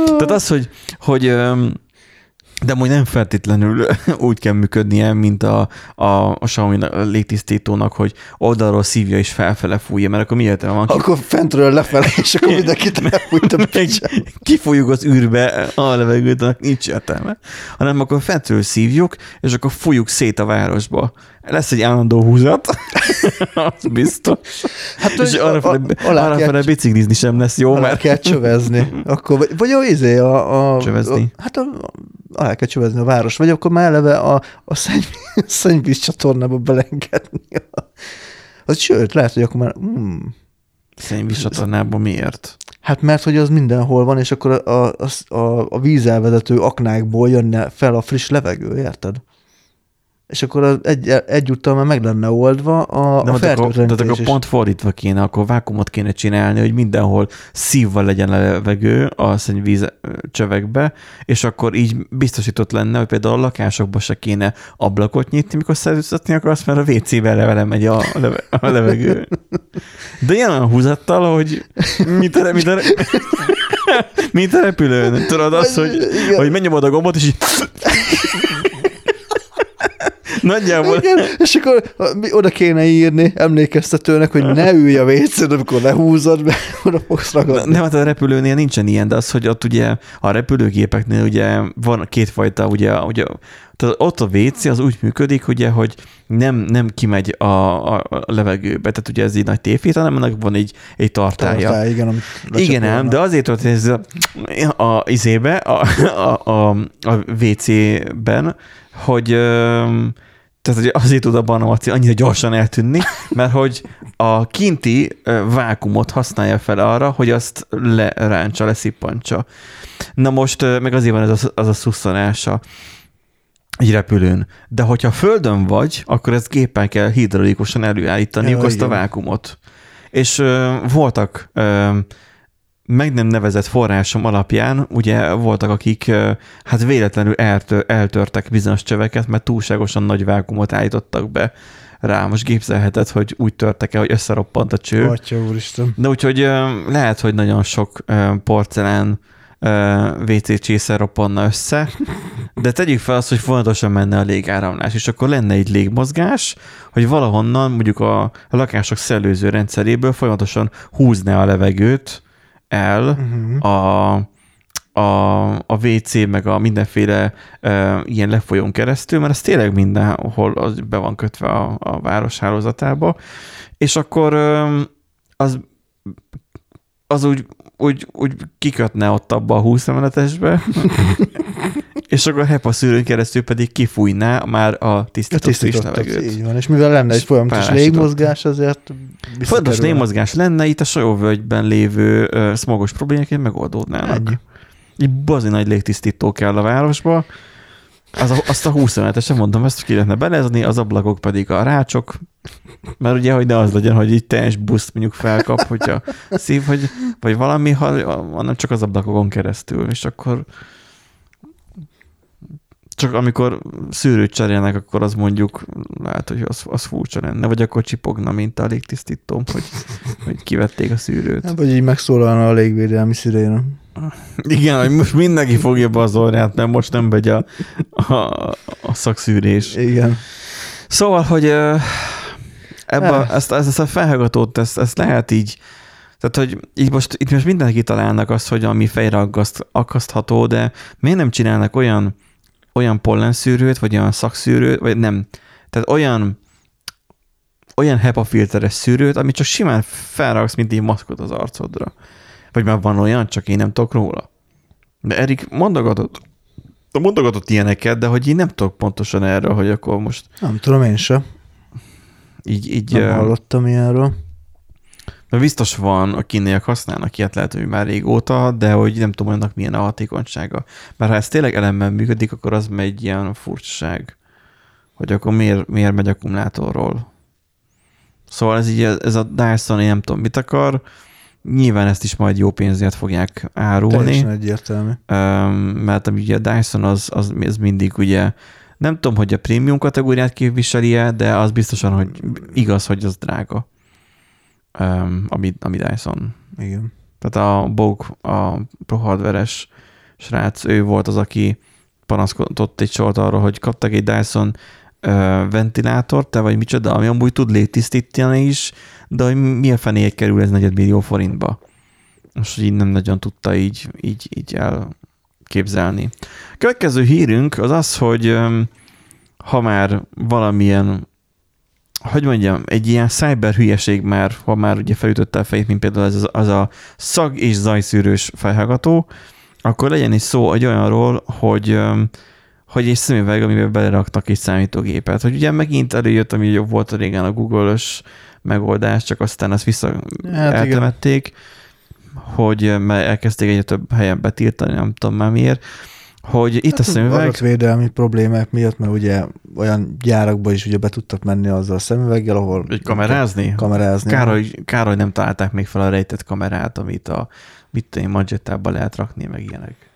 Tehát az, hogy, hogy de amúgy nem feltétlenül [LAUGHS] úgy kell működnie, mint a, a, a Xiaomi légtisztítónak, hogy oldalról szívja és felfele fújja, mert akkor mi értelme van? akkor fentről lefele, [LAUGHS] és akkor mindenkit elfújt a kifújjuk az űrbe a levegőt, annak nincs értelme. Hanem akkor fentről szívjuk, és akkor fújjuk szét a városba. Lesz egy állandó húzat, [LAUGHS] az biztos. Hát, és hogy arra a- fele, a- alá arra kell- biciklizni sem lesz jó, Alá mert kell csövezni. Akkor, vagy, vagy a, izé, a, a, Csövezni? A, hát a, alá kell csövezni a város, vagy akkor már eleve a, a szenny, [LAUGHS] szennyvíz csatornába belengedni. Az, sőt, lehet, hogy akkor már, hmm, szennyvízsatornában miért? hát mert hogy az mindenhol van, és akkor a, a, a, a vízelvezető aknákból jönne fel a friss levegő, érted? És akkor az egy, egyúttal már meg lenne oldva a, De a akkor, fertőtlenítés akkor is. pont fordítva kéne, akkor vákumot kéne csinálni, hogy mindenhol szívva legyen a levegő a szennyvíz csövekbe, és akkor így biztosított lenne, hogy például a lakásokba se kéne ablakot nyitni, mikor szerűztetni akarsz, mert a WC-be levele megy a, leve, a levegő. De ilyen olyan húzattal, hogy mint a, mint a, mint a repülőn. Tudod azt, hogy, hogy megnyomod a gombot, és így Nagyjából. Igen, és akkor oda kéne írni emlékeztetőnek, hogy ne ülj a vécén, amikor lehúzod, mert [LAUGHS] oda fogsz ragadni. Nem, hát a repülőnél nincsen ilyen, de az, hogy ott ugye a repülőgépeknél ugye van kétfajta, ugye, ugye tehát ott a WC az úgy működik, ugye, hogy nem, nem kimegy a, a, a levegőbe, tehát ugye ez így nagy tévét, hanem annak van egy, egy tartálya. Tartály, igen, Igen, ám, de azért volt ez a, a izébe, a, a, a, a WC-ben, hogy tehát hogy azért tud a maci annyira gyorsan eltűnni, mert hogy a kinti vákumot használja fel arra, hogy azt leráncsa, leszippantsa. Na most meg azért van ez a, az a szusszanása egy repülőn. De hogyha földön vagy, akkor ezt gépen kell hidraulikusan előállítaniuk Ja, azt a igen. vákumot. És ö, voltak ö, meg nem nevezett forrásom alapján, ugye voltak, akik hát véletlenül eltör, eltörtek bizonyos csöveket, mert túlságosan nagy vákumot állítottak be rá. Most képzelheted, hogy úgy törtek el, hogy összeroppant a cső. Atya úristen. De úgyhogy lehet, hogy nagyon sok porcelán WC csészer roppanna össze, de tegyük fel azt, hogy folyamatosan menne a légáramlás, és akkor lenne egy légmozgás, hogy valahonnan mondjuk a, a lakások szellőző rendszeréből folyamatosan húzná a levegőt el Uh-huh. a, a, a WC, meg a mindenféle uh, ilyen lefolyón keresztül, mert ez tényleg mindenhol az be van kötve a, a város hálózatába, és akkor um, az, az úgy, úgy, úgy kikötne ott abba a 20 emeletesbe, [LAUGHS] és akkor a HEPA szűrőn keresztül pedig kifújná már a A tisztított friss tisztítottak, levegőt. így van. És mivel lenne egy folyamatos légmozgás, azért Fontos légmozgás lenne, itt a Sajóvölgyben lévő uh, smogos problémák megoldódnának. Ennyi. Egy bazi nagy légtisztító kell a városba, az a, azt a 25-esen mondom, ezt ki lehetne belezni, az ablakok pedig a rácsok, mert ugye, hogy ne az legyen, hogy így teljes buszt mondjuk felkap, hogyha szív, hogy, vagy valami, ha, hanem csak az ablakokon keresztül, és akkor csak amikor szűrőt cserélnek, akkor az mondjuk lehet, hogy az, az furcsa lenne, vagy akkor csipogna, mint a légtisztítóm, hogy, hogy kivették a szűrőt. Hát, Vagy így megszólalna a légvédelmi sziréna. Igen, hogy most mindenki fogja be az orrát, mert most nem megy a, a, a szakszűrés. Igen. Szóval, hogy ebbe, Eh. ezt, ezt, ezt a felhallgatót, ezt, ezt lehet így, tehát, hogy így most, itt most mindenki találnak azt, hogy ami fejre aggaszt, akasztható, de miért nem csinálnak olyan, olyan pollenszűrőt, vagy olyan szakszűrőt, vagy nem, tehát olyan olyan HEPA filteres szűrőt, amit csak simán felraksz, mint egy maszkot az arcodra. Vagy már van olyan, csak én nem tudok róla. De Erik mondogatott, mondogatott ilyeneket, de hogy én nem tudok pontosan erről, hogy akkor most Nem tudom én sem. így, így Nem hallottam ilyenről. Mert biztos van, akinek használnak ilyet, lehet, hogy már régóta, de hogy nem tudom, annak milyen a hatékonysága. Mert ha ez tényleg elemmel működik, akkor az egy ilyen furcsaság, hogy akkor miért, miért megy akkumulátorról. Szóval ez így, ez a Dyson, én nem tudom mit akar, nyilván ezt is majd jó pénzért fogják árulni. Teljesen egyértelmű. Mert ugye a Dyson az, az, az mindig ugye, nem tudom, hogy a prémium kategóriát képviseli-e, de az biztosan, hogy igaz, hogy az drága, Öm, ami, ami Dyson. Igen. Tehát a Bog, a pro hardveres srác, ő volt az, aki panaszkodott egy sort arra, hogy kaptak egy Dyson ö, ventilátort, te vagy micsoda, ami amúgy tud légtisztítani is, de hogy mi a fenéért kerül ez negyed millió forintba. Most így nem nagyon tudta így, így, így elképzelni. Következő hírünk az az, hogy ha már valamilyen hogy mondjam, egy ilyen cyber hülyeség már, ha már ugye felütötte a fejét, mint például ez az, az a szag- és zajszűrős fejhallgató, akkor legyen is szó egy olyanról, hogy hogy egy szemüveg, amiben beleraktak egy számítógépet. Hogy ugye megint előjött, ami jobb volt a régen a Google-ös megoldás, csak aztán azt vissza Hát eltemették, hogy ö, mert elkezdték egyre több helyen betiltani, nem tudom már miért, hogy itt a szemüveg, Adatvédelmi problémák miatt, mert ugye olyan gyárakba is ugye be tudtak menni azzal a szemüveggel, ahol hogy kamerázni? kamerázni. Kár, hogy, kár, hogy nem találták még fel a rejtett kamerát, amit a mit tudom én, lehet rakni, meg ilyenek.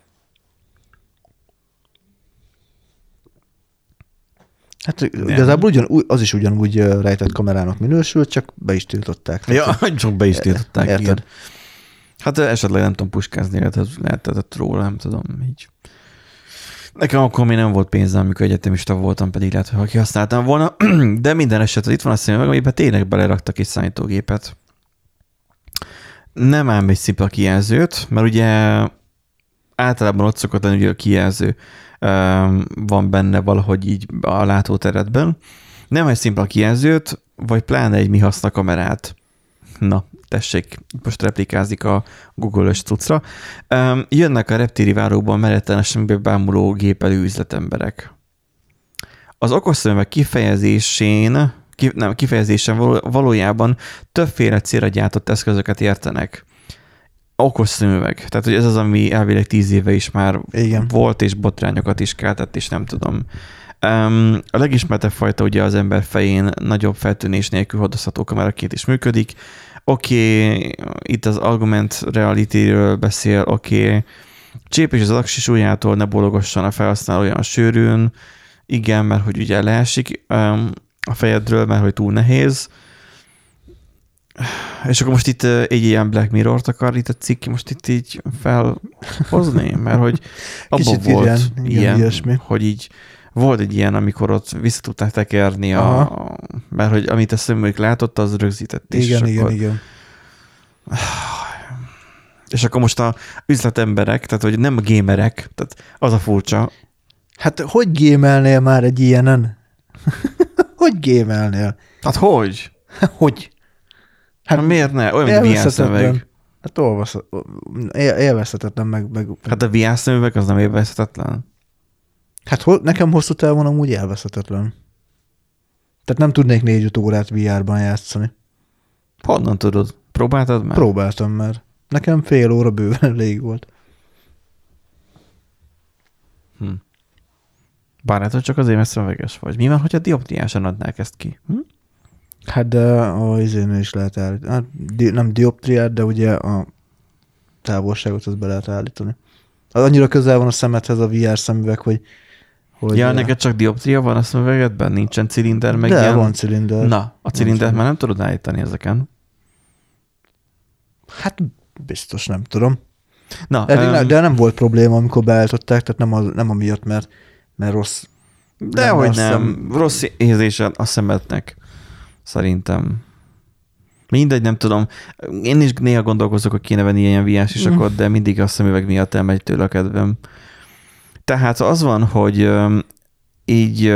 Hát igazából ugyan, az is ugyanúgy rejtett kamerának minősült, csak be is tiltották. Ja, [LAUGHS] csak be is tiltották, Érted? igen. Hát esetleg nem tudom puskázni, lehetett, lehetett róla, nem tudom, így. Nekem akkor még nem volt pénzem, amikor egyetemista voltam, pedig lehet, hogy ha kihasználtam volna, [CLEARS THROAT] de minden esetre itt van a szemüveg, amiben tényleg beleraktak egy számítógépet. Nem ám egy szimpla kijelzőt, mert ugye általában ott szokott lenni, hogy a kijelző öm, van benne valahogy így a látóteredben. Nem egy szimpla kijelzőt, vagy pláne egy mi haszna kamerát. Na, tessék, most replikázik a Google-ös cuccra. Öm, Jönnek a reptéri váróban meretlenesen bámuló gépelő üzletemberek. Az okoszemüveg kifejezésén, ki, nem, kifejezésen való- valójában többféle célra gyártott eszközöket értenek. Okos szemüveg. Tehát, hogy ez az, ami elvileg tíz éve is már Igen. volt, és botrányokat is keltett, és nem tudom. Um, a legismertebb fajta ugye az ember fején nagyobb feltűnés nélkül hordozható kameraként is működik. Oké, okay, itt az argument reality-ről beszél, oké, okay. csépés az aksi súlyától, ne bologasson a felhasználó olyan sűrűn, igen, mert hogy ugye leesik um, a fejedről, mert hogy túl nehéz. És akkor most itt ö, egy ilyen Black Mirror-t akar itt a cikk most itt így felhozni, mert hogy [LAUGHS] abban volt igen, ilyen, igen, ilyen ilyesmi. hogy így volt egy ilyen, amikor ott vissza tudták tekerni, a, mert hogy amit a szemüveg látott, az rögzített is. Igen, igen, akkor, igen. [SIGHS] És akkor most a üzletemberek, tehát hogy nem a gamerek, tehát az a furcsa, Hát hogy gémelnél már egy ilyenen? [LAUGHS] hogy gémelnél? hát hogy? [LAUGHS] hogy? Hát miért ne? Olyan, mint VR szemüveg. Hát olvas, él- élvezhetetlen meg, meg Hát a VR szemüveg az nem élvezhetetlen. Hát ho- nekem hosszú távon amúgy elveszhetetlen. Tehát nem tudnék négy-öt órát VR-ban játszani. Honnan tudod? Próbáltad már? Próbáltam már. Nekem fél óra bőven [LAUGHS] elég volt. Hm. Bár lehet, hogy csak azért, mert szemüveges vagy. Mi van, hogyha dioptriásan adnák ezt ki? Hm? Hát de a izénél is lehet állítani. Hát, di- nem dioptriát, de ugye a távolságot az be lehet állítani. Az annyira közel van a szemedhez a VR szemüveg, hogy... hogy Ja, neked csak dioptria van a szemüvegedben? Nincsen cilinder, meg de ilyen... van cilinder. Na, a cilindert cilinder. már nem tudod állítani ezeken. Hát biztos, nem tudom. Na, Eddig, ne, de nem volt probléma, amikor beállították, tehát nem, az, nem amiatt, mert, mert rossz. de nem, hogy nem. Rossz érzése a szemednek. Szerintem. Mindegy, nem tudom. Én is néha gondolkozok, hogy kéne venni ilyen VR sisakot, de mindig a szemüveg miatt elmegy tőle a kedvem. Tehát az van, hogy így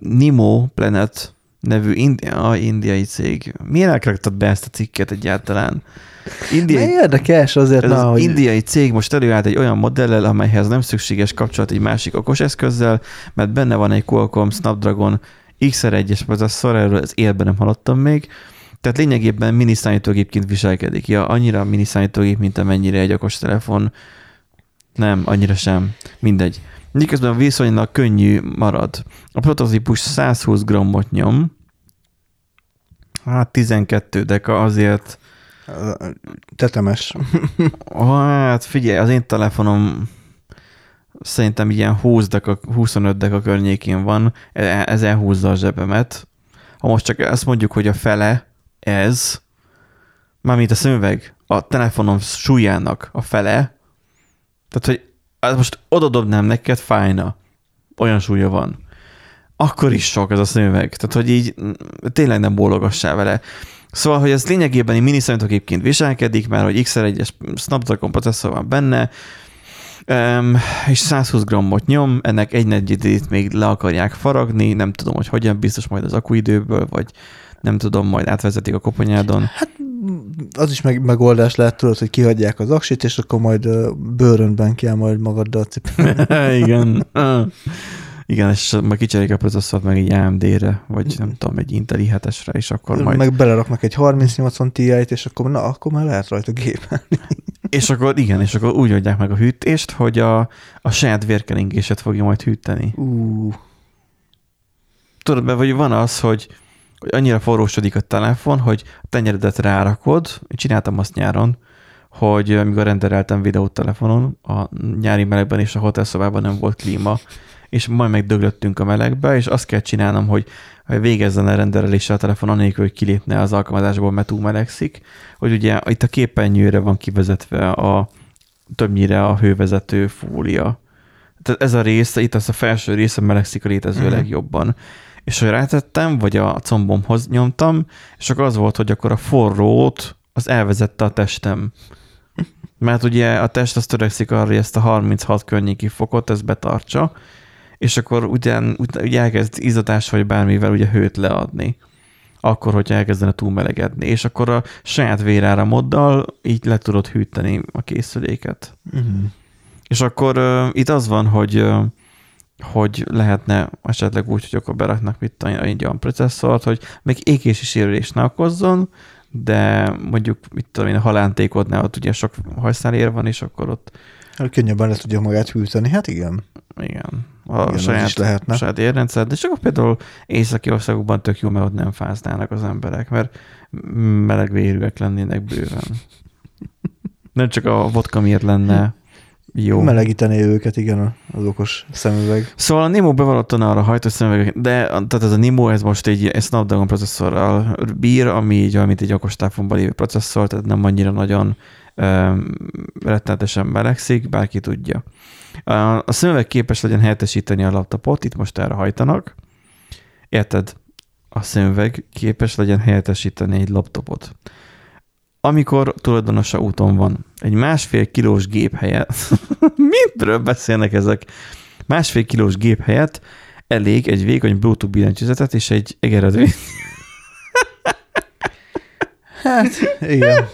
Nimo Planet nevű india, indiai cég. Milyen elkaraktad be ezt a cikket egyáltalán? Indiai, érdekes azért, ez na, az hogy indiai cég most előállt egy olyan modellel, amelyhez nem szükséges kapcsolat egy másik okos eszközzel, mert benne van egy Qualcomm Snapdragon XR1-es processzor, erről az életben nem hallottam még, tehát lényegében mini számítógépként viselkedik. Ja, annyira mini számítógép, mint amennyire egy okos telefon. Nem, annyira sem. Mindegy. Miközben viszonylag könnyű marad. A prototípus 120 grammot nyom, Hát 12 deka azért, Tetemes. hát figyelj, az én telefonom szerintem ilyen 20 deka, 25 deka környékén van, E- ez elhúzza a zsebemet. Ha most csak azt mondjuk, hogy a fele ez, mármint a szemüveg, a telefonom súlyának a fele, tehát, hogy hát most oda dobnám neked, fájna. Olyan súlya van. Akkor is sok ez a szemüveg. Tehát, hogy így mm, tényleg nem bólogassál vele. Szóval, hogy ez lényegében egy mini számítógépként viselkedik, mert hogy XR1-es Snapdragon processzor van benne, Um, és 120 grammot nyom, ennek egy negyedét még le akarják faragni, nem tudom, hogy hogyan, biztos majd az akuidőből, vagy nem tudom, majd átvezetik a koponyádon. Az is meg, megoldás lehet, tudod, hogy kihagyják az aksit, és akkor majd bőrönben kell majd magaddal cipelni. [LAUGHS] Igen. Igen, és majd kicserélik a processzort meg egy AMD-re, vagy nem tudom, egy Intel i7-esre, és akkor majd... Meg beleraknak egy 3080 Ti-t, és akkor na, akkor már lehet rajta gépelni. [LAUGHS] És akkor igen, és akkor úgy adják meg a hűtést, hogy a, a saját vérkeringéset fogja majd hűteni. Ú, Tudod, be, vagy van az, hogy, hogy annyira forrósodik a telefon, hogy a tenyeredet rárakod, én csináltam azt nyáron, hogy amikor rendereltem videót telefonon, a nyári melegben és a hotelszobában nem volt klíma, és majd megdöglöttünk a melegbe, és azt kell csinálnom, hogy végezzen a rendereléssel a telefon anélkül, hogy kilépne az alkalmazásból, mert túl melegszik, hogy ugye itt a képernyőre van kivezetve a többnyire a hővezető fólia. Tehát ez a rész, itt az a felső része melegszik a létező uh-huh. legjobban. És hogy rátettem, vagy a combomhoz nyomtam, és akkor az volt, hogy akkor a forrót az elvezette a testem. Mert ugye a test az törekszik arra, hogy ezt a 36 környéki fokot, ez betartsa, és akkor ugyan, ugyan ugye elkezd izzadás vagy bármivel ugye hőt leadni. Akkor, hogyha elkezdene túlmelegedni. És akkor a saját véráramoddal így le tudod hűteni a készüléket. uh-huh. És akkor uh, itt az van, hogy uh, hogy lehetne esetleg úgy, hogy akkor beraknak mit egy olyan processzort, hogy még égési sérülés ne okozzon, de mondjuk, mit tudom én, a halántékodnál ott ugye sok hajszálér van, és akkor ott Könnyebben le tudja magát hűteni, hát igen. igen, a Igen, saját, is lehetne. saját érrendszer, de csak akkor például északi országokban tök jó, mert ott nem fáznának az emberek, mert melegvérűek lennének bőven. Nem csak a vodka miatt lenne jó. Melegíteni őket, igen, az okos szemüveg. Szóval a Nemo bevallottan arra hajtó szemüveg, de tehát ez a Nemo, ez most egy, egy Snapdragon processzorral bír, ami így olyan, mint egy okostelefonban lévő processzor, tehát nem annyira nagyon um, rettenetesen melegszik, bárki tudja. A, a szemüveg képes legyen helyettesíteni a laptopot, itt most erre hajtanak. Érted? A szemüveg képes legyen helyettesíteni egy laptopot. Amikor tulajdonosa úton van, egy másfél kilós gép helyett, [LAUGHS] mindről beszélnek ezek? Másfél kilós gép helyett elég egy vékony Bluetooth billentyűzetet és egy egeredmény. [LAUGHS] Hát, igen.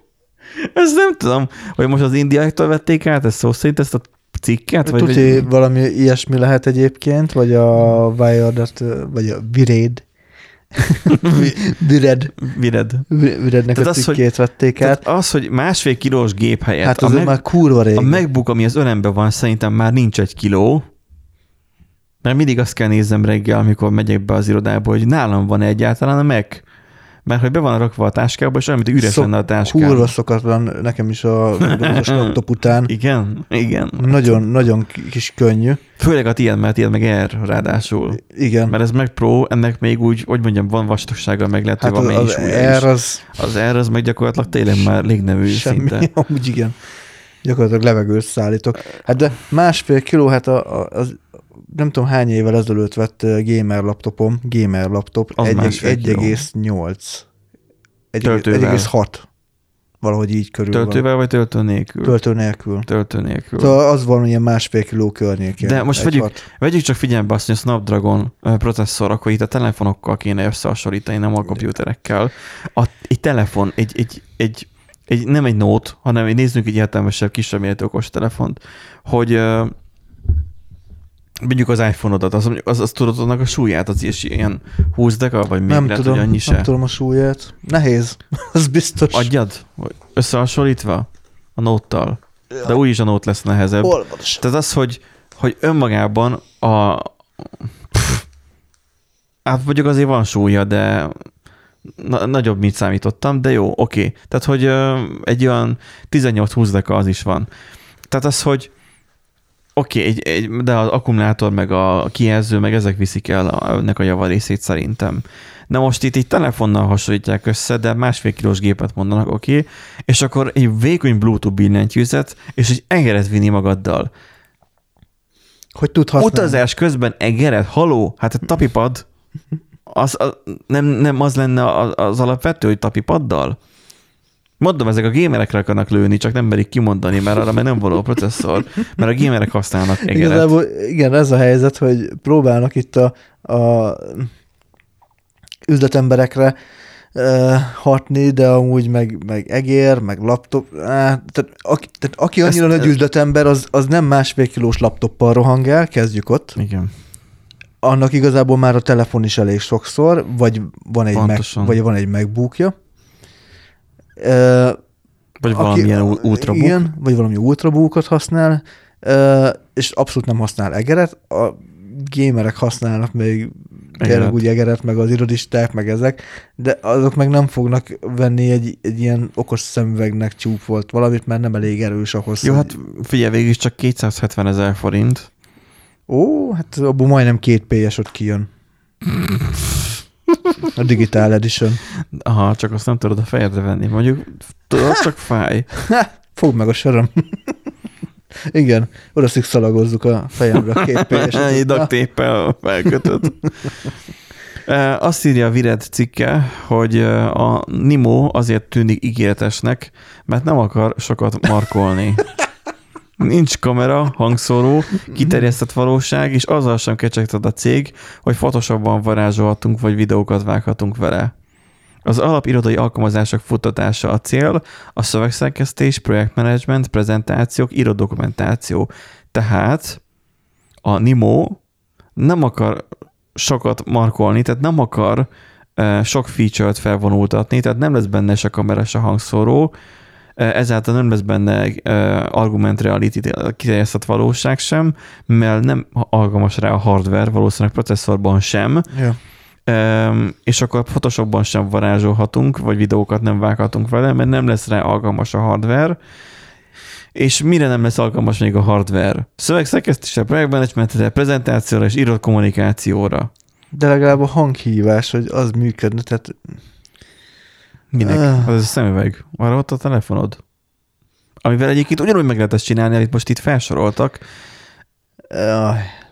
[LAUGHS] Ezt nem tudom, hogy most az indiaiaktól vették át, ez szó szerint ezt a cikket? Vagy, Tuti, vagy, valami ilyesmi lehet egyébként, vagy a Wired, vagy a Vired. Vired. Vired. Virednek Tehát a az, hogy- vették. Tehát az, hogy másfél kilós gép helyett Hát az meg, már kurva rég. a MacBook, ami az ölemben van, szerintem már nincs egy kiló, mert mindig azt kell nézzem reggel, amikor megyek be az irodába, hogy nálam van egyáltalán a Mac. Mert hogy be van rakva a táskába, és olyan, mint üres Szok- lenne a táskám. Kurva szokatlan nekem is a dolgozós [LAUGHS] laptop után. Igen, igen. Nagyon, nagyon kis könnyű. Főleg a tiéd, mert tiéd meg Air ráadásul. Igen. Mert ez meg Pro, ennek még úgy, hogy mondjam, van vastagsága, meg lehet, Hát hogy van az, az is. az Az Air az meg gyakorlatilag tényleg már légnevű semmi. szinte. [LAUGHS] Amúgy igen. Gyakorlatilag levegőt szállítok. Hát de másfél kiló, hát a, a, az, nem tudom hány évvel ezelőtt vett ö, gamer laptopom, gamer laptop, Az egy- másfél kiló. 1,8. Egy- Töltővel. 1,6. Valahogy így körül Töltővel vagy töltő nélkül? van. Töltő nélkül. Töltő nélkül. Szóval az van ilyen másfél kiló környékén. De most Egy vegyük- hat. Vegyük csak figyelembe azt, hogy a Snapdragon ö, processzor, akkor itt a telefonokkal kéne összehasonlítani, nem a komputerekkel. A, egy telefon, egy, egy, egy, egy, nem egy Note, hanem egy, nézzünk egy értelmesebb, kisebb méretű okos telefont, hogy ö, mondjuk az iPhone-odat, az, az, az tudod annak a súlyát, az is ilyen 20 deka, vagy még Nem lehet, tudom, hogy annyi nem se. tudom a súlyát. Nehéz, [LAUGHS] az biztos. Adjad? Összehasonlítva a Note-tal. De úgyis a Note lesz nehezebb. Hol van? Tehát az, hogy, hogy önmagában a... Pff, hát mondjuk azért van súlya, de na, nagyobb, mint számítottam, de jó, oké. Okay. Tehát, hogy ö, egy olyan 18-20 deka az is van. Tehát az, hogy oké, okay, egy, egy, de az akkumulátor, meg a kijelző, meg ezek viszik el a, ennek a javarészét szerintem. Na most itt egy telefonnal hasonlítják össze, de másfél kilós gépet mondanak, oké, okay, és akkor egy vékony Bluetooth billentyűzet, és egy egeret vinni magaddal. Hogy tud használni. Utazás közben egeret? Haló? Hát a tapipad, az, az, nem, nem az lenne az, az alapvető, hogy tapipaddal? Mondom, ezek a gémerekre akarnak lőni, csak nem merik kimondani, mert arra már nem való a processzor, mert a gémerek használnak egeret. Igazából igen, ez a helyzet, hogy próbálnak itt a, a üzletemberekre uh, hatni, de amúgy meg, meg egér, meg laptop. Uh, tehát, aki, tehát aki annyira Ezt- nagy üzletember, az, az nem másfél kilós laptoppal rohang el, kezdjük ott. Igen. Annak igazából már a telefon is elég sokszor, vagy van egy, Pontosan. vagy van egy MacBookja. Vagy valamilyen Aki, ultrabook. Igen, vagy valami ultrabookot használ, és abszolút nem használ egeret. A gamerek használnak még tényleg úgy egeret, meg az irodisták, meg ezek, de azok meg nem fognak venni egy, egy ilyen okos szemüvegnek csúfolt valamit, mert nem elég erős ahhoz. Jó, hát figyelj, végig is csak 270 ezer forint. Ó, hát abból majdnem két PS ott kijön. [LAUGHS] A Digital Edition. Aha, csak azt nem tudod a fejedre venni. Mondjuk, tudod, csak fáj. [LAUGHS] Fogd meg a söröm. Igen, oda szikszalagozzuk a fejemre a két PS-et. [LAUGHS] Egy daktéppel felkötöd. [LAUGHS] Eh, Azt írja a Vired cikke, hogy a Nimo azért tűnik ígéretesnek, mert nem akar sokat markolni. Nincs kamera, hangszóró, kiterjesztett valóság, és azzal sem kecsegted a cég, hogy Photoshopban varázsolhatunk, vagy videókat vághatunk vele. Az alapirodai alkalmazások futtatása a cél, a szövegszerkesztés, projektmenedzsment, prezentációk, irodokumentáció. Tehát a Nimo nem akar sokat markolni, tehát nem akar uh, sok feature-t felvonultatni, tehát nem lesz benne se kamera, se hangszóró, ezáltal nem lesz benne argument reality, kiterjesztett valóság sem, mert nem alkalmas rá a hardware, valószínűleg processzorban sem. Um, és akkor Photoshopban sem varázsolhatunk, vagy videókat nem vághatunk vele, mert nem lesz rá alkalmas a hardware, és mire nem lesz alkalmas még a hardware? Szövegszerkesztésre, projektmanagementre, prezentációra és írott kommunikációra. De legalább a hanghívás, hogy az működne, tehát Minek? Ah. Az a szemüveg. Arra ott a telefonod. Amivel egyébként ugyanúgy meg lehet ezt csinálni, amit most itt felsoroltak,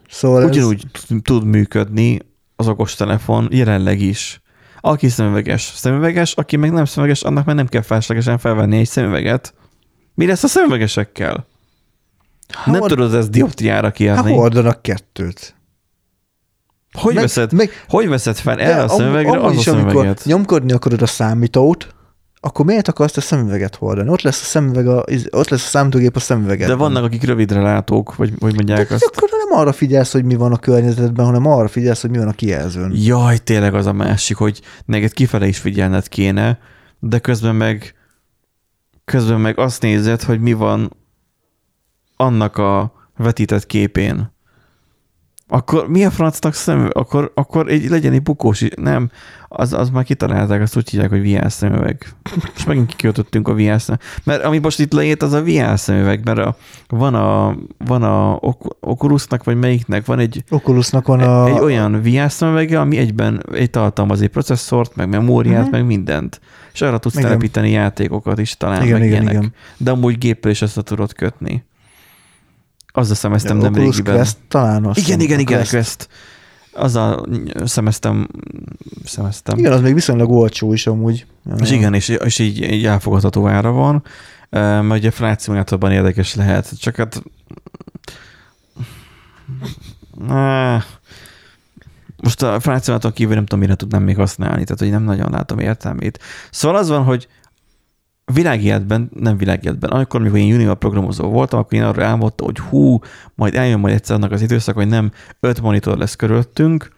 szóval ez, ugyanúgy tud- tud működni az okostelefon jelenleg is. Aki szemüveges, szemüveges, aki meg nem szemüveges, annak már nem kell feleslegesen felvenni egy szemüveget. Mi lesz a szemüvegesekkel? ha nem hord- tudod ezt dioptriára ha kiadni. hordanak kettőt. Hogy, Meg- veszed, meg- hogy veszed fel erre a szemüvegre az a is, amikor szemüveget? nyomkodni akarod a számítót, akkor miért akarsz a szemüveget hordani? Ott lesz a szemüveg, a, ott lesz a számítógép a szemüveget. De vannak, akik rövidre látók, vagy hogy mondják de azt. akkor nem arra figyelsz, hogy mi van a környezetben, hanem arra figyelsz, hogy mi van a kijelzőn. Jaj, tényleg az a másik, hogy neked kifele is figyelned kéne, de közben meg közben meg azt nézed, hogy mi van annak a vetített képén. Akkor mi a francnak szemüveg? Akkor, akkor egy, legyen egy bukós, nem, az, az már kitalálták, azt úgy hívják, hogy VR szemüveg. És megint kikötöttünk a VR szemüveg. Mert ami most itt leírt, az a VR szemüveg, mert a, van a, van a Oculusnak, vagy melyiknek, van egy, Oculusnak van a... egy olyan VR szemüvege, ami egyben egy tartalmaz egy processzort, meg memóriát, uh-huh. meg mindent. És arra tudsz Igen. telepíteni játékokat is talán, igen, meg igen, ilyenek. igen. De amúgy géppel is össze tudod kötni. Azzal szemeztem De nem régiben. Quest talán azt Igen, igen, a igen, Quest. Quest. Azzal szemeztem, szemeztem. Igen, az még viszonylag olcsó is amúgy. És igen, és, és így, így elfogadható ára van, mert ugye a Flight Simulatorban érdekes lehet, csak hát most a Flight Simulator kívül nem tudom, mire tudnám még használni, tehát hogy nem nagyon látom értelmét. Szóval az van, hogy világéletben, nem világéletben, amikor még én junior programozó voltam, akkor én arra álmodtam, hogy hú, majd eljön majd egyszer annak az időszak, hogy nem öt monitor lesz körülöttünk,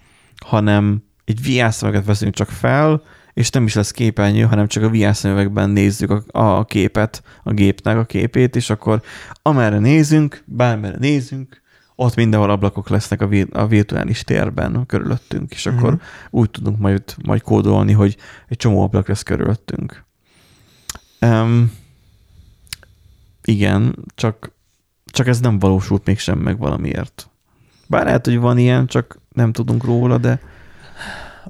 hanem egy VR szemüveget veszünk csak fel, és nem is lesz képernyő, hanem csak a VR szemüvegben nézzük a, a képet, a gépnek a képét, és akkor amerre nézünk, bármerre nézünk, ott mindenhol ablakok lesznek a, vi- a virtuális térben körülöttünk, és akkor Mhm. úgy tudunk majd, majd kódolni, hogy egy csomó ablak lesz körülöttünk. Um, igen, csak, csak ez nem valósult mégsem meg valamiért. Bár lehet, hogy van ilyen, csak nem tudunk róla, de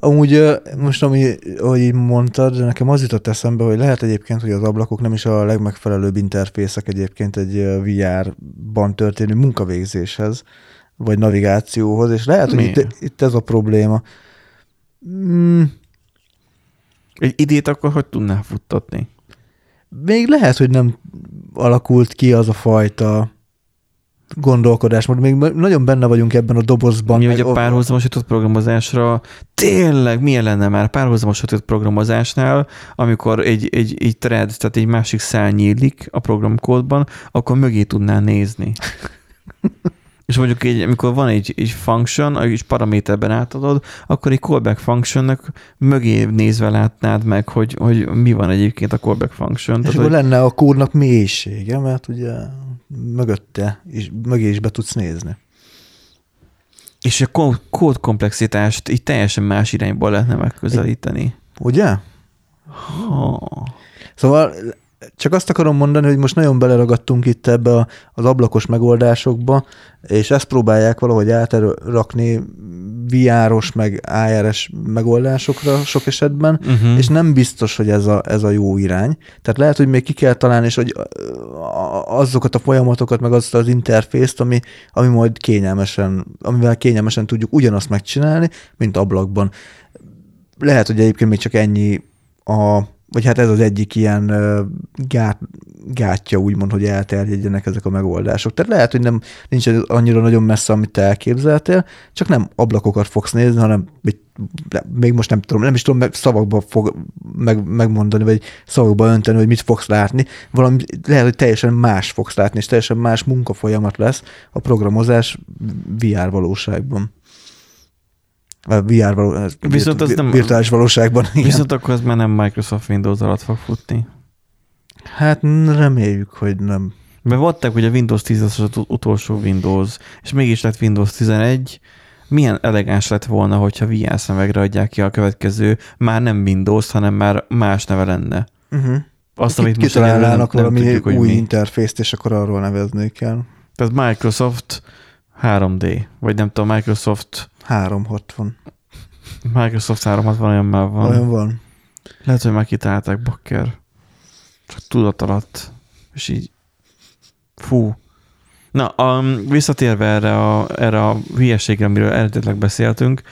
Amúgy most, ami, ahogy így mondtad, nekem az jutott eszembe, hogy lehet egyébként, hogy az ablakok nem is a legmegfelelőbb interfészek egyébként egy VR-ban történő munkavégzéshez, vagy navigációhoz, és lehet, hogy Miért? itt, itt ez a probléma. Mm, egy idét akkor hogy tudná futtatni? Még lehet, hogy nem alakult ki az a fajta gondolkodás, mert még nagyon benne vagyunk ebben a dobozban. Mi, hogy a párhuzamosított programozásra tényleg milyen lenne már párhuzamosított programozásnál, amikor egy, egy, egy thread, tehát egy másik szál nyílik a programkódban, akkor mögé tudnál nézni. [LAUGHS] És mondjuk egy, amikor van egy, egy function, egy paraméterben átadod, akkor egy callback functionnak mögé nézve látnád meg, hogy, hogy mi van egyébként a callback function. És Tehát, akkor hogy, lenne a kódnak mélysége, mert ugye mögötte is, mögé is be tudsz nézni. és a kó- kód komplexitást így teljesen más irányból lehetne megközelíteni. Ugye? Ha. Szóval csak azt akarom mondani, hogy most nagyon beleragadtunk itt ebbe a, az ablakos megoldásokba, és ezt próbálják valahogy átrakni VR-os meg AR-es megoldásokra sok esetben, Uh-huh. és nem biztos, hogy ez a, ez a jó irány. Tehát lehet, hogy még ki kell találni, és hogy azokat a folyamatokat, meg azt az interfészt, ami, ami majd kényelmesen, amivel kényelmesen tudjuk ugyanazt megcsinálni, mint ablakban. Lehet, hogy egyébként még csak ennyi a, vagy hát ez az egyik ilyen gát, gátja, úgymond, hogy elterjedjenek ezek a megoldások. Tehát lehet, hogy nem nincs annyira nagyon messze, amit te elképzeltél, csak nem ablakokat fogsz nézni, hanem még most nem tudom, nem is tudom meg szavakba fog meg, megmondani, vagy szavakba önteni, hogy mit fogsz látni. Valami lehet, hogy teljesen más fogsz látni, és teljesen más munkafolyamat lesz a programozás VR valóságban. A VR való, Viszont az nem- virtuális valóságban. Igen. Viszont akkor ez már nem Microsoft Windows alatt fog futni. Hát reméljük, hogy nem. Mert voltak ugye Windows 10 az az utolsó Windows, és mégis lett Windows 11. Milyen elegáns lett volna, hogyha VR szemegre adják ki a következő, már nem Windows, hanem már más neve lenne. Uh-huh. Azt, amit most nem, nem valami tudjuk, hogy új mi. interfészt, és akkor arról nevezni kell. Tehát Microsoft 3D, vagy nem tudom, Microsoft, 360. Microsoft 360 olyan már van. Olyan van. Lehet, hogy már kitalálták bakker. Csak tudat alatt. És így... Fú. Na, um, visszatérve erre a, erre a hülyeségre, amiről eredetileg beszéltünk,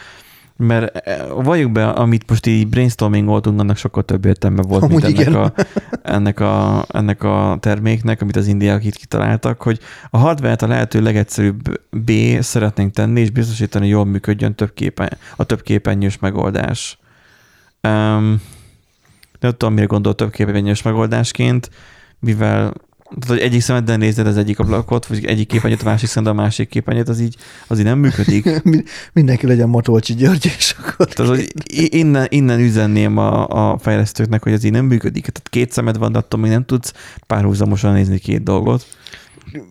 mert eh, valljuk be, amit most így brainstormingoltunk, annak sokkal több értelme volt, Amúgy mint ennek a, ennek, a, ennek a terméknek, amit az indiák itt kitaláltak, hogy a hardware-t a lehető legegyszerűbb B szeretnénk tenni, és biztosítani, hogy jól működjön több képen, a több képernyős megoldás. Um, nem tudom, mire gondol több képernyős megoldásként, mivel tehát, hogy egyik szemeddel nézed az egyik ablakot, vagy egyik képernyőt, a másik szemeddel a másik képernyőt, az így, az így nem működik. [LAUGHS] Mi- Mindenki legyen Matolcsi György, és akkor... Tehát, hogy innen, innen üzenném a, a fejlesztőknek, hogy ez így nem működik. Tehát két szemed van, de attól még nem tudsz párhuzamosan nézni két dolgot.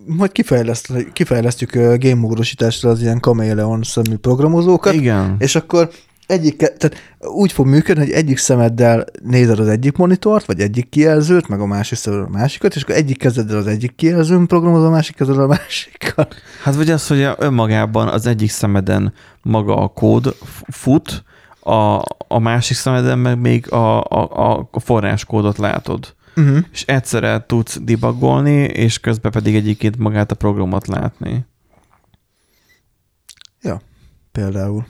Majd kifejleszt, kifejlesztjük game módosításra az ilyen Chameleon szemű programozókat, Igen. és akkor egyik, tehát úgy fog működni, hogy egyik szemeddel nézed az egyik monitort, vagy egyik kijelzőt, meg a másik szemeddel a másikat, és akkor egyik kezeddel az egyik kijelzőn programozol, a másik kezeddel a másikkal. Hát vagy az, hogy önmagában az egyik szemeden maga a kód fut, a, a másik szemeden meg még a, a, a forráskódot látod. Uh-huh. És egyszerre tudsz debugolni, és közben pedig egyébként magát a programot látni. Ja, például.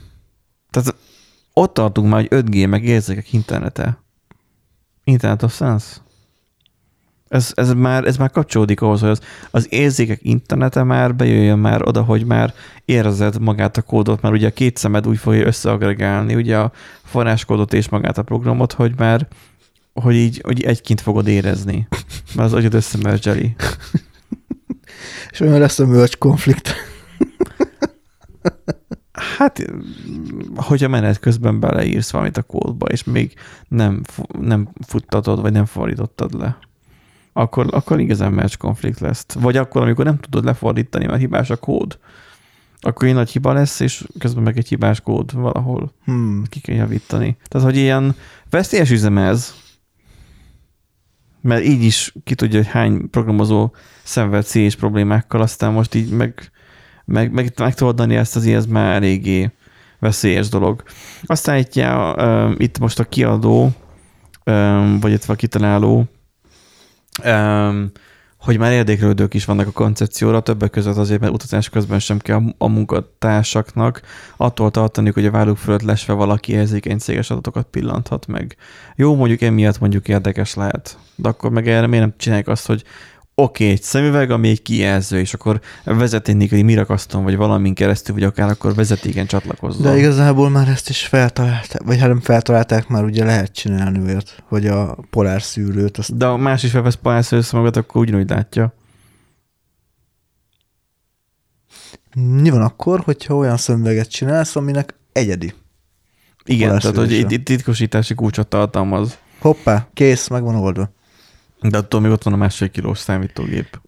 Tehát ott tartunk már, hogy 5G, meg érzékek internete. Internet of Sense. Ez, ez, már, ez már kapcsolódik ahhoz, hogy az, az érzékek internete már bejöjjön már oda, hogy már érzed magát a kódot, mert ugye a két szemed úgy fogja összeagregálni ugye a forráskódot és magát a programot, hogy már hogy így hogy egyként fogod érezni. Mert az agyad összemergeli. [LAUGHS] És olyan lesz a merge konflikt. Hát, hogyha menet közben beleírsz valamit a kódba, és még nem, nem futtatod, vagy nem fordítottad le, akkor, akkor igazán match konflikt lesz. Vagy akkor, amikor nem tudod lefordítani, mert hibás a kód. akkor egy nagy hiba lesz, és közben meg egy hibás kód valahol Hmm. ki kell javítani. Tehát, hogy ilyen veszélyes üzem ez, mert így is ki tudja, hogy hány programozó szenved és problémákkal, aztán most így meg, meg, meg, meg adni ezt, az ez már eléggé veszélyes dolog. Aztán itt, já, itt most a kiadó, vagy itt a kitaláló, hogy már érdeklődők is vannak a koncepcióra, többek között azért, mert utazás közben sem kell a munkatársaknak attól tartani, hogy a válluk fölött lesve valaki érzékeny céges adatokat pillanthat meg. Jó, mondjuk emiatt mondjuk érdekes lehet, de akkor meg erre miért nem csinálják azt, hogy oké, okay, egy szemüveg, ami egy kijelző, és akkor vezeték egy mirakaszton, vagy valamin keresztül, vagy akár akkor vezetéken csatlakozzon. De igazából már ezt is feltalálták, vagy hát nem feltalálták, már ugye lehet csinálni olyat, hogy a polár szűrőt, azt De ha más is felvesz polárszőrös magad, akkor ugyanúgy látja. mi van akkor, hogyha olyan szemüveget csinálsz, aminek egyedi? Igen, tehát hogy Polárszőröse. itt titkosítási kulcsot tartalmaz. Hoppá, kész, meg van oldva. De attól még ott van a másfél kilós számítógép.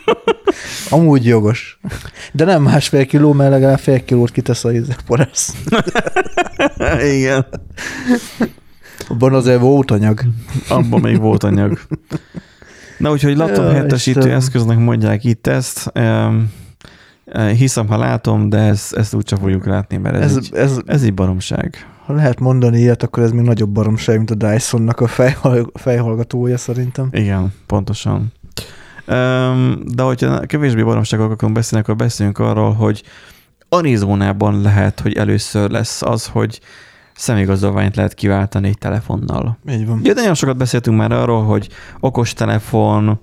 [LAUGHS] Amúgy jogos. De nem másfél kiló, mert legalább fél kilót kitesz a porász. [LAUGHS] Igen. Abban azért volt anyag. Abban még volt anyag. Na úgyhogy laptop Ja, helyettesítő eszköznek mondják itt ezt. Eh, Hiszem, ha látom, de ezt, ezt úgyse fogjuk látni, mert ez, Ez, egy, ez, ez egy baromság. Ha lehet mondani ilyet, akkor ez még nagyobb baromság, mint a Dysonnak a fejhall, fejhallgatója szerintem. Igen, pontosan. Em, De hogyha kevésbé baromságok akarunk beszélni, akkor beszéljünk arról, hogy Arizonában lehet, hogy először lesz az, hogy személyigazolványt lehet kiváltani egy telefonnal. Így van. Ugye nagyon sokat beszéltünk már arról, hogy okostelefon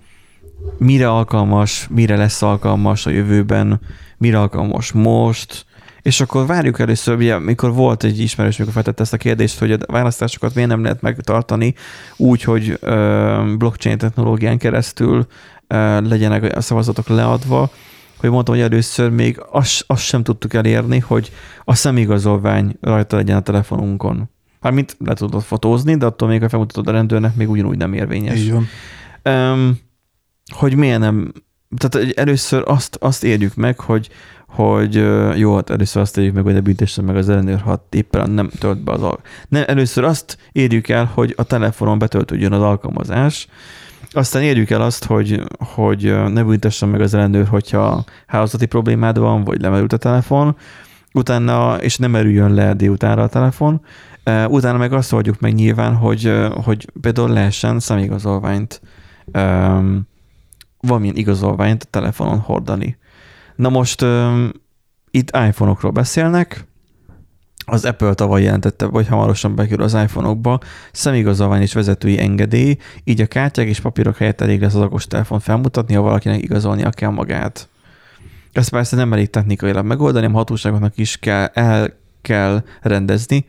mire alkalmas, mire lesz alkalmas a jövőben, mire alkalmas most, és akkor várjuk először, ugye, mikor volt egy ismerős, mikor feltette ezt a kérdést, hogy a választásokat miért nem lehet megtartani úgy, hogy ö, blockchain technológián keresztül ö, legyenek a szavazatok leadva, hogy mondtam, hogy először még azt, azt sem tudtuk elérni, hogy a szemigazolvány rajta legyen a telefonunkon. Mármint le tudod fotózni, de attól még, ha felmutatod a rendőrnek, még ugyanúgy nem érvényes. Így van. Um, hogy miért nem, tehát először azt, azt érjük meg, hogy, hogy jó, hát először azt érjük meg, hogy ne büntessen meg az ellenőr, ha éppen nem tölt be az al- nem, először azt érjük el, hogy a telefonon betöltődjön az alkalmazás, aztán érjük el azt, hogy, hogy ne büntessen meg az ellenőr, hogyha hálózati problémád van, vagy lemerült a telefon, utána, és nem merüljön le délutánra a telefon, utána meg azt oldjuk meg nyilván, hogy, hogy például lehessen személyigazolványt, um, valamilyen igazolványt a telefonon hordani. Na most um, itt iPhone-okról beszélnek, az Apple tavaly jelentette, vagy hamarosan bekerül az iPhone-okba, személyigazolvány és vezetői engedély, így a kártyák és papírok helyett elég lesz az okostelefon felmutatni, ha valakinek igazolnia kell magát. Ezt persze nem elég technikailag megoldani, hanem hatóságoknak is kell, el kell rendezni,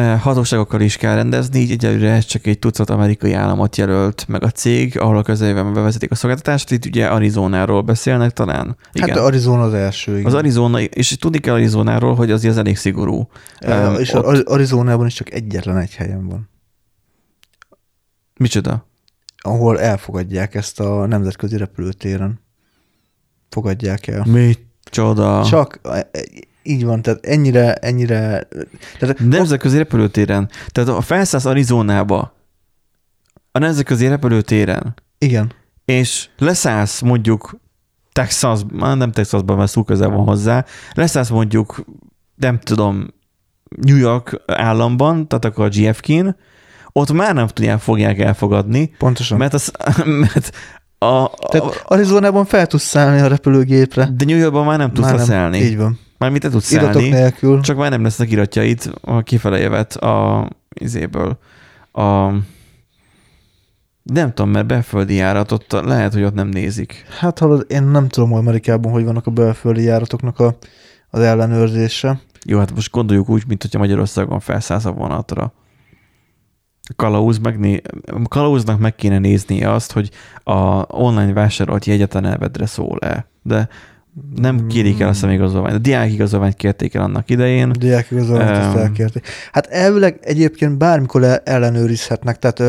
hatóságokkal is kell rendezni, így egyelőre ez csak egy tucat amerikai államot jelölt meg a cég, ahol a közelében bevezetik a szolgáltatást. Itt ugye Arizonáról beszélnek talán. Igen. Hát Arizona az első. Igen. az Arizona, és tudni kell Arizonáról, hogy az, az elég szigorú. Eh, Em, és ott-. Arizonában is csak egyetlen egy helyen van, Micsoda? ahol elfogadják ezt a nemzetközi repülőtéren. Fogadják el. Micsoda? Csak eh, így van, tehát ennyire, ennyire... Tehát Nemzetközi repülőtéren. Tehát ha felszállsz Arizonába, a nemzetközi repülőtéren, igen, és leszállsz mondjuk Texas, már nem Texasban, mert szó közel van hozzá, leszállsz mondjuk, nem tudom, New York államban, tehát akkor a GFK-n, ott már nem tudják, fogják elfogadni, pontosan. mert, az, [LAUGHS] mert a, a, Tehát Arizonában fel tudsz szállni a repülőgépre. de New Yorkban már nem tudsz Már leszállni. Így van. Mármint te tudsz Iratok szállni, nélkül. csak már nem lesznek iratjaid a kifele jövet a izéből. A, nem tudom, mert belföldi járat, ott lehet, hogy ott nem nézik. Hát hallod, én nem tudom, hogy Amerikában hogy vannak a belföldi járatoknak a, az ellenőrzése. Jó, hát most gondoljuk úgy, mint hogyha Magyarországon felszállsz a vonatra. Kalauz megné... Kalauznak meg kéne néznie azt, hogy a online vásárolt jegyet a nevedre szól-e. De nem kérik el a személyigazolványt. A diák igazolványt kérték el annak idején. A diák igazolványt ezt Em. elkérték. Hát elvileg egyébként bármikor el- ellenőrizhetnek, tehát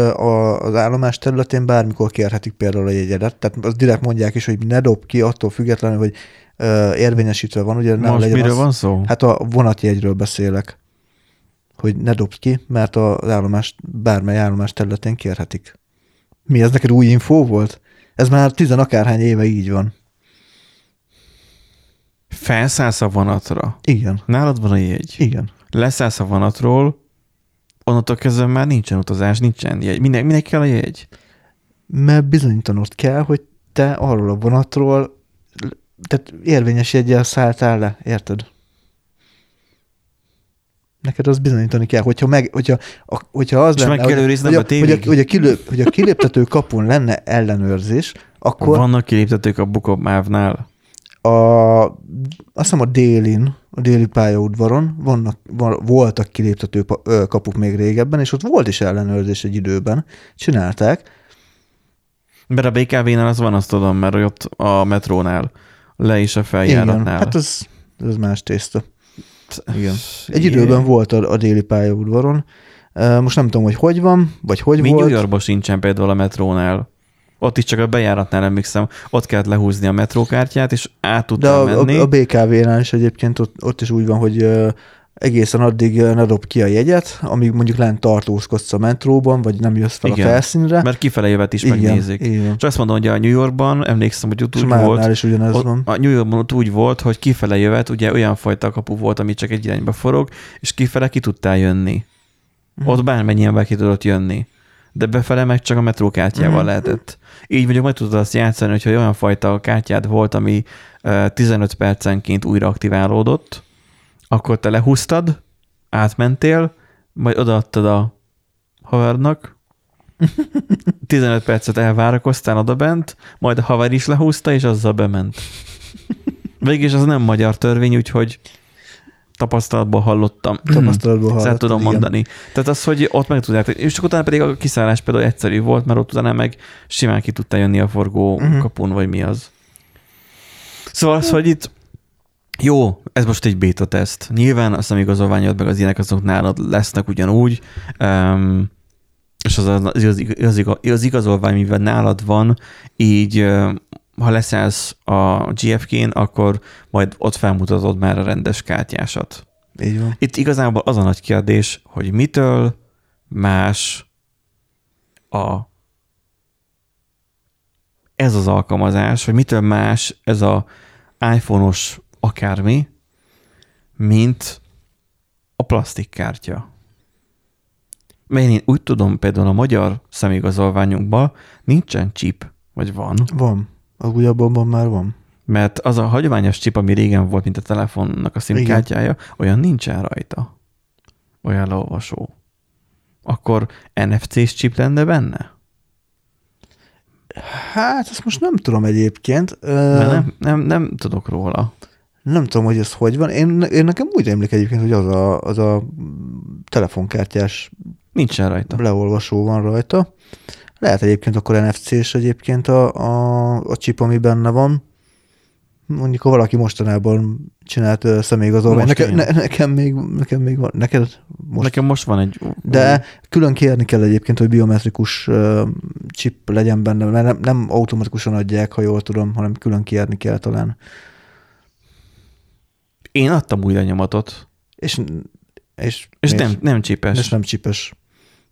az állomás területén bármikor kérhetik például a jegyedet. Tehát az direkt mondják is, hogy ne dob ki attól függetlenül, hogy érvényesítve van. Ugye ne Most miről az, van szó? Hát a vonatjegyről beszélek, hogy ne dobd ki, mert az állomás, bármely állomás területén kérhetik. Mi, ez neked új infó volt? Ez már tizen akárhány éve így van. Felszállsz a vonatra. Igen, Nálad van a jegy. igen. Leszállsz a vonatról, onnantól kezdve már nincsen utazás, nincsen jegy. Minek, minek kell a jegy? Mert bizonyítanod kell, hogy te arról a vonatról, tehát érvényes jegyel szálltál le, érted? Neked az bizonyítani kell, hogyha, meg, hogyha, a, hogyha az És lenne, meg kell hogy, hogy, a hogy, a, hogy, a kilő, hogy a kiléptető kapun lenne ellenőrzés, akkor Vannak kiléptetők a Bukobmávnál. A, azt hiszem a délin, a déli pályaudvaron vannak, van, voltak kiléptető kapuk még régebben, és ott volt is ellenőrzés egy időben. Csinálták. Mert a BKV-nál az van, azt tudom, mert ott a metrónál, le is a Igen, feljáratnál. hát az, az más tészta. Igen. Egy időben volt a, a déli pályaudvaron. Most nem tudom, hogy hogy van, vagy hogy Mi volt. New Yorkban sincsen például a metrónál. Ott is csak a bejáratnál emlékszem, ott kellett lehúzni a metrókártyát, és át De tudtál a, menni. a, a BKV-nál is egyébként ott, ott is úgy van, hogy egészen addig ne dob ki a jegyet, amíg mondjuk lent tartózkodsz a metróban, vagy nem jössz fel Igen, a felszínre. Mert kifele jövet is igen, megnézik. Igen. És azt mondom, hogy a New Yorkban, emlékszem, hogy ott És úgy volt, is ugyanez ott, van. a New Yorkban ott úgy volt, hogy kifele jövet, ugye olyan fajta kapu volt, ami csak egy irányba forog, és kifele ki tudtál jönni. Mhm. Ott bármennyien be ki tudott jönni. De befele meg csak a metrókártyával Mhm. lehetett. Így mondjuk meg tudod azt játszani, hogyha olyan fajta kártyád volt, ami ö, 15 percenként újra aktiválódott, akkor te lehúztad, átmentél, majd odaadtad a havernak, [LAUGHS] 15 percet elvárakoztál odabent, majd a haver is lehúzta, és azzal bement. [LAUGHS] Végig az nem magyar törvény, úgyhogy tapasztalatból hallottam. Tapasztalatból Ezt el hallott, tudom igen. mondani. Tehát az, hogy ott meg tudják, és csak utána pedig a kiszállás például egyszerű volt, mert ott utána meg simán ki tudta jönni a forgó Mhm. kapun, vagy mi az. Szóval az, hogy itt jó, ez most egy beta teszt. Nyilván a szemigazolványod meg az ilyenek azok nálad lesznek ugyanúgy, um, és az, az, az, az, az igazolvány, mivel nálad van, így ha leszállsz a GFK-n, akkor majd ott felmutatod már a rendes kártyásat. Így van. Itt igazából az a nagy kérdés, hogy mitől más a ez az alkalmazás, vagy mitől más ez a iPhone-os akármi, mint a plastikkártya. Mert én úgy tudom, például a magyar személyigazolványunkban nincsen chip, vagy van, Van. A újabban már van. mert az a hagyományos chip, ami régen volt, mint a telefonnak a szimkártyája, olyan nincsen rajta. Olyan leolvasó. Akkor NFC-s chip lenne benne? Hát, ezt most nem tudom egyébként. Mert nem, nem, nem tudok róla. Nem tudom, hogy ez hogy van. Én, én nekem úgy emlék egyébként, hogy az a, az a telefonkártyás Nincsen rajta. leolvasó van rajta. Lehet egyébként akkor NFC-s egyébként a, a, a chip, ami benne van. Mondjuk, ha valaki mostanában csinált ö, személyigazolványt. Most Neke, én. ne, nekem, még, nekem még van. Neked most Nekem most van egy... De külön kérni kell egyébként, hogy biometrikus ö, chip legyen benne, mert nem, nem automatikusan adják, ha jól tudom, hanem külön kérni kell talán. Én adtam új lenyomatot, És, és, és miért? nem, nem csipes. És nem csipes.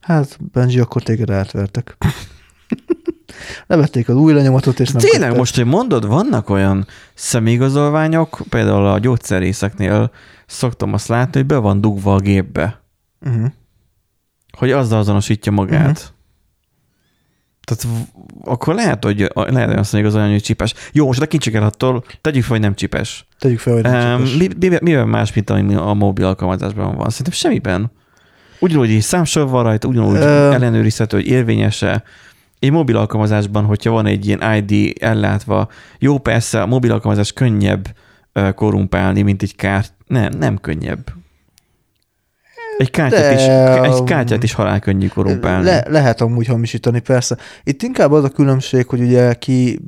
Hát, Benji, akkor téged átvertek. [LAUGHS] Levették az új lenyomatot, és nem Tényleg, most, hogy mondod, vannak olyan személyigazolványok, például a gyógyszerészeknél szoktam azt látni, hogy be van dugva a gépbe, Uh-huh. hogy azzal azonosítja magát. Uh-huh. Tehát akkor lehet, hogy lehet olyan személyigazolvány, hogy csipes. Jó, most tekintsük el attól, tegyük fel, hogy nem csipes. Tegyük fel, hogy nem Um, csipes. mi, mi, mivel más, mint ami a mobil alkalmazásban van? Szerintem semmiben. Ugyanúgy számsor van rajta, ugyanúgy Ö- ellenőrizhető, hogy érvényese. Egy mobil alkalmazásban, hogyha van egy ilyen ID ellátva, jó persze, a mobil alkalmazás könnyebb ö, korrumpálni, mint egy kárt. Nem, nem könnyebb. Egy kártyát, is, De- egy kártyát is halál könnyű korrumpálni. Le, lehet amúgy hamisítani, persze. Itt inkább az a különbség, hogy ugye ki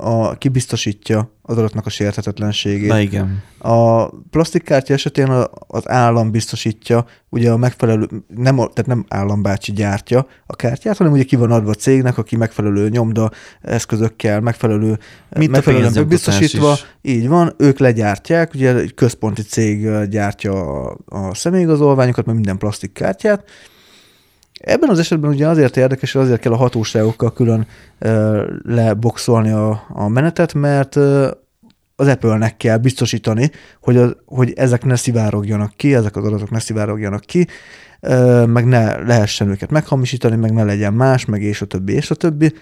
a, kibiztosítja az adatnak a sérthetetlenségét. Na igen. A plastikkártya esetén a- az állam biztosítja, ugye a megfelelő, nem, a- tehát nem állambácsi gyártja a kártyát, hanem ugye ki van adva a cégnek, aki megfelelő nyomda eszközökkel, megfelelő, Mint a megfelelően biztosítva, is. így van, ők legyártják, ugye egy központi cég gyártja a, a személyigazolványokat, meg minden plastikkártyát. Ebben az esetben ugye azért érdekes, és azért kell a hatóságokkal külön ö, leboxolni a, a menetet, mert ö, az Apple-nek kell biztosítani, hogy, az, hogy ezek ne szivárogjanak ki, ezek az adatok ne szivárogjanak ki, meg ne lehessen őket meghamisítani, meg ne legyen más, meg és a többi, és a többi.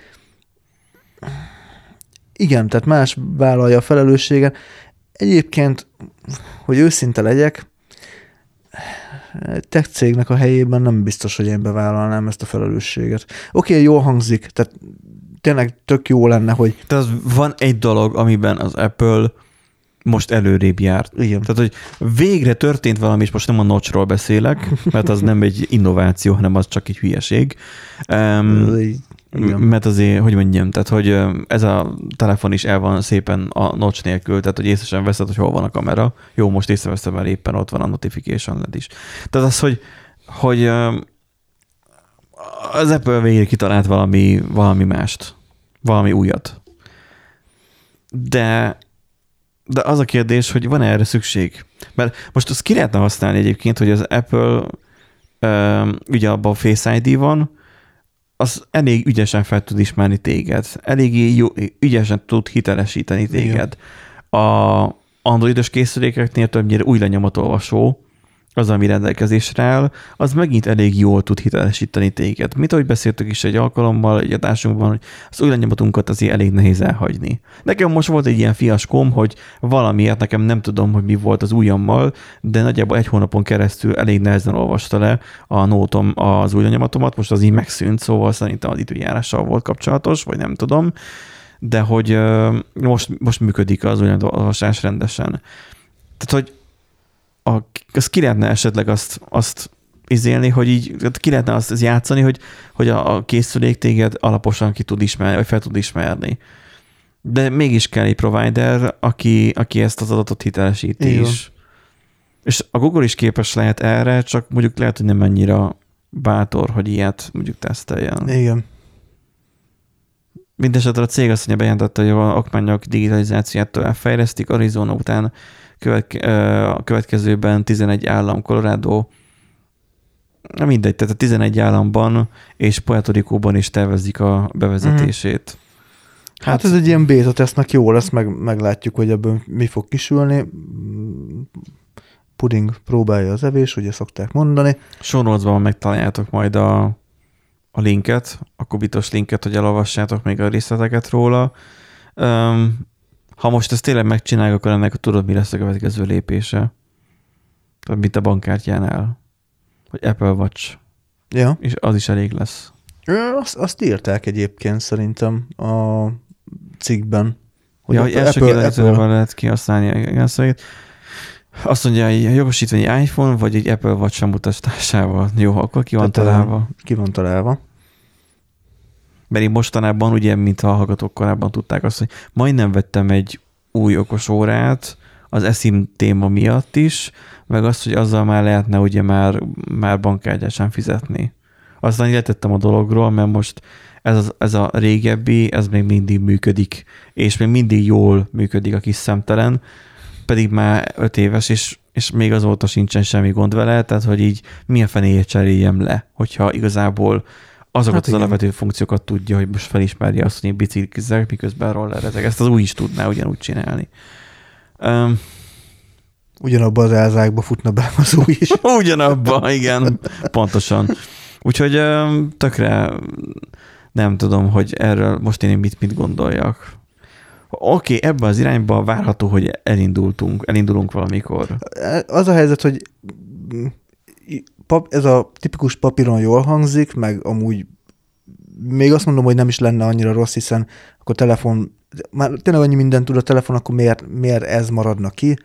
Igen, tehát más vállalja a felelősséget. Egyébként, hogy őszinte legyek, egy tech cégnek a helyében nem biztos, hogy én bevállalnám ezt a felelősséget. Oké, okay, jól hangzik, tehát tényleg tök jó lenne, hogy Tehát az van egy dolog, amiben az Apple most előrébb járt. igen, Tehát, hogy végre történt valami, és most nem a notchról beszélek, mert az nem egy innováció, hanem az csak egy hülyeség. Um, igen. mert azért, hogy mondjam, tehát, hogy ez a telefon is el van szépen a notch nélkül, tehát, hogy észre sem veszed, hogy hol van a kamera. Jó, most észreveszem, mert éppen ott van a notification LED is. Tehát az, hogy, hogy az Apple végre kitalált valami, valami mást, valami újat. De de az a kérdés, hogy van-e erre szükség? Mert most azt ki lehetne használni egyébként, hogy az Apple ugye abban a Face ID van, az elég ügyesen fel tud ismerni téged. Elég jó, ügyesen tud hitelesíteni téged. A androidos készülékeknél többnyire új lenyomatolvasó, az, ami rendelkezésre áll, az megint elég jól tud hitelesíteni téged. Mint ahogy beszéltük is egy alkalommal, egy adásunkban, hogy az új lenyomatunkat azért elég nehéz elhagyni. Nekem most volt egy ilyen fiaskom, hogy valamiért nekem nem tudom, hogy mi volt az ujjammal, de nagyjából egy hónapon keresztül elég nehezen olvasta le a nótom az új lenyomatomat, most az így megszűnt, szóval szerintem az időjárással volt kapcsolatos, vagy nem tudom, de hogy most, most működik az új rendesen. Tehát, hogy a, az ki lehetne esetleg azt, azt izélni, hogy így ki lehetne azt játszani, hogy, hogy a, a készülék téged alaposan ki tud ismerni, vagy fel tud ismerni. De mégis kell egy provider, aki, aki ezt az adatot hitelesíti Igen. is. És a Google is képes lehet erre, csak mondjuk lehet, hogy nem annyira bátor, hogy ilyet mondjuk teszteljen. igen. Mindenesetre a cég azt mondja, bejelentette, hogy a okmányok digitalizációját tovább fejlesztik. Arizona után követke, a következőben 11 állam, Colorado, na mindegy, tehát a 11 államban és Puerto Rico-ban is tervezik a bevezetését. Hát, hát ez egy ilyen beta tesznek jó lesz, meg, meglátjuk, hogy ebből mi fog kisülni. Puding próbálja az evés, ugye szokták mondani. Sonolcban megtaláljátok majd a, a linket, a kubitos linket, hogy elolvassátok még a részleteket róla. Um, ha most ezt tényleg megcsináljuk, akkor ennek tudod, mi lesz a következő lépése. Tehát mint a bankkártyánál. Hogy Apple Watch. Ja. És az is elég lesz. Azt, azt írták egyébként szerintem a cikkben. Hogy ja, hogy első kérdezőben lehet kihasználni igen, szóval azt mondja, hogy a jogosítvány egy iPhone, vagy egy Apple Watch mutatásával. Jó, akkor ki van Tehát, találva. Ki van találva. Mert én mostanában, ugye, mint a hallgatók korábban tudták azt, hogy majdnem vettem egy új okos órát, az eSIM téma miatt is, meg azt, hogy azzal már lehetne ugye már, már bankkártyásan fizetni. Aztán letettem a dologról, mert most ez, az, ez a régebbi, ez még mindig működik, és még mindig jól működik a kis szemtelen, pedig már öt éves, és, és még azóta sincsen semmi gond vele, tehát hogy így milyen fenéjét cseréljem le, hogyha igazából azokat Hát az igen. alapvető funkciókat tudja, hogy most felismerje azt, hogy én biciklizek, miközben rollerezek. Ezt az új is tudná ugyanúgy csinálni. Um, Ugyanabban az ázákba futna be az új is. [LAUGHS] ugyanabban, igen, pontosan. Úgyhogy um, tökre nem tudom, hogy erről most én mit, mit gondoljak. Oké, okay, ebbe az irányba várható, hogy elindultunk, elindulunk valamikor. Az a helyzet, hogy pap, ez a tipikus papíron jól hangzik, meg amúgy még azt mondom, hogy nem is lenne annyira rossz, hiszen akkor telefon, már tényleg annyi mindent tud a telefon, akkor miért, miért ez maradna ki?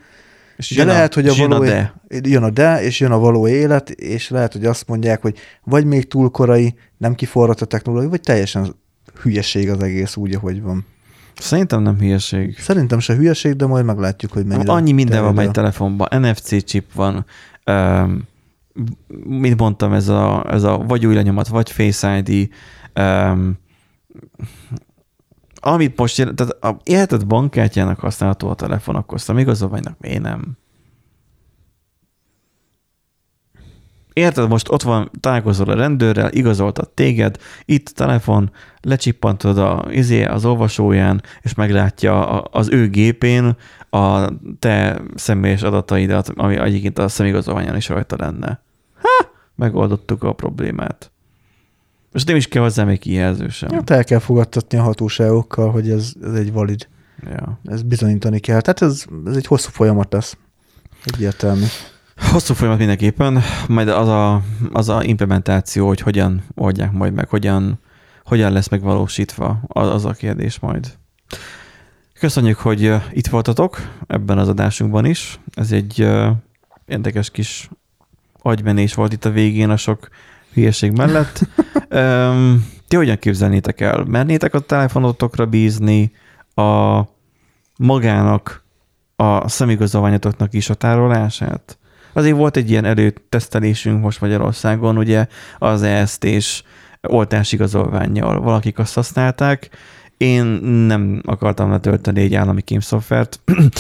És De lehet, hogy a jön való, de. jön a de, és jön a való élet, és lehet, hogy azt mondják, hogy vagy még túl korai, nem kiforrott a technológia, vagy teljesen hülyeség az egész úgy, ahogy van. Szerintem nem hülyeség. Szerintem se hülyeség, de majd meglátjuk, hogy mennyire. Annyi minden van egy el. telefonban. NFC chip van, um, mint mondtam, ez a, ez a vagy új lenyomat, vagy Face ID, um, amit most jelent, tehát a érted bankkártyának használható a telefon, akkor szemigazolványnak miért nem? Érted, most ott van, találkozol a rendőrrel, igazoltat téged, itt telefon, lecsippantod a, izé, az olvasóján, és meglátja a, az ő gépén a te személyes adataidat, ami egyébként a szemigazolványon is rajta lenne. Megoldottuk a problémát. És nem is kell hozzá még kijelző sem. Hát el kell fogadtatni a hatóságokkal, hogy ez, ez egy valid, Ja. ez bizonyítani kell. Tehát ez, ez egy hosszú folyamat lesz. Egyértelmű. Hosszú folyamat mindenképpen, majd az a, az a implementáció, hogy hogyan oldják majd meg, hogyan, hogyan lesz megvalósítva, az, az a kérdés majd. Köszönjük, hogy ö, itt voltatok ebben az adásunkban is. Ez egy uh, érdekes kis agymenés volt itt a végén a sok hülyeség mellett. [LAUGHS] um, ti hogyan képzelnétek el? Mernétek a telefonotokra bízni a magának a szemigazolványotoknak is a tárolását? Azért volt egy ilyen előtesztelésünk most Magyarországon, ugye az EST és oltásigazolványjal valakik azt használták. Én nem akartam letölteni egy állami kémszofert,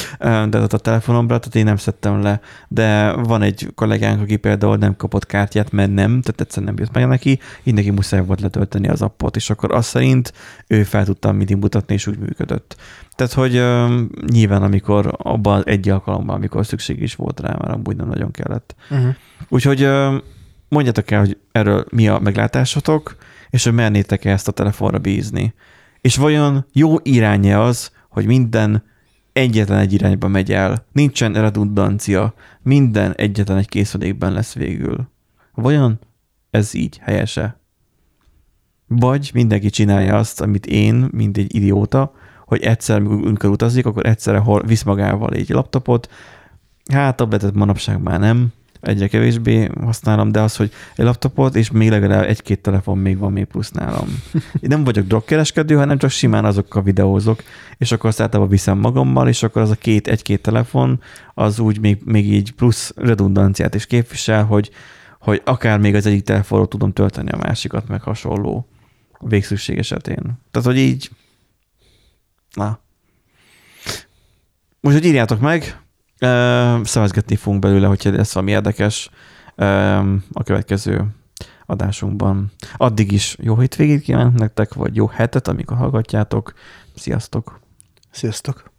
[CLEARS THROAT] de ott a telefonomra, tehát én nem szedtem le, de van egy kollégánk, aki például nem kapott kártyát, mert nem, tehát egyszerűen nem jött meg neki, így neki muszáj volt letölteni az appot, és akkor azt szerint ő fel tudta mindig mutatni, és úgy működött. Tehát, hogy uh, nyilván amikor abban egy alkalommal, amikor szükség is volt rá, már amúgy nem nagyon kellett. Uh-huh. Úgyhogy uh, mondjatok el, hogy erről mi a meglátásotok, és hogy mernétek-e ezt a telefonra bízni. És vajon jó iránye az, hogy minden egyetlen egy irányba megy el, nincsen redundancia, minden egyetlen egy készülékben lesz végül. Vajon ez így helyese? Vagy mindenki csinálja azt, amit én, mint egy idióta, hogy egyszer, amikor utazik, akkor egyszerre visz magával egy laptopot, hát tabletet manapság már nem, egyre kevésbé használom, de az, hogy egy laptopot, és még legalább egy-két telefon még van még plusz nálam. Én nem vagyok drogkereskedő, hanem csak simán azokkal videózok, és akkor azt általában viszem magammal, és akkor az a két, egy-két telefon, az úgy még, még így plusz redundanciát is képvisel, hogy, hogy akár még az egyik telefonról tudom tölteni a másikat, meg hasonló végszükség esetén. Tehát, hogy így na. Úgyhogy írjátok meg, szemezgetni fogunk belőle, hogyha lesz valami érdekes a következő adásunkban. Addig is jó hétvégét kívánok nektek, vagy jó hetet, amikor hallgatjátok. Sziasztok! Sziasztok!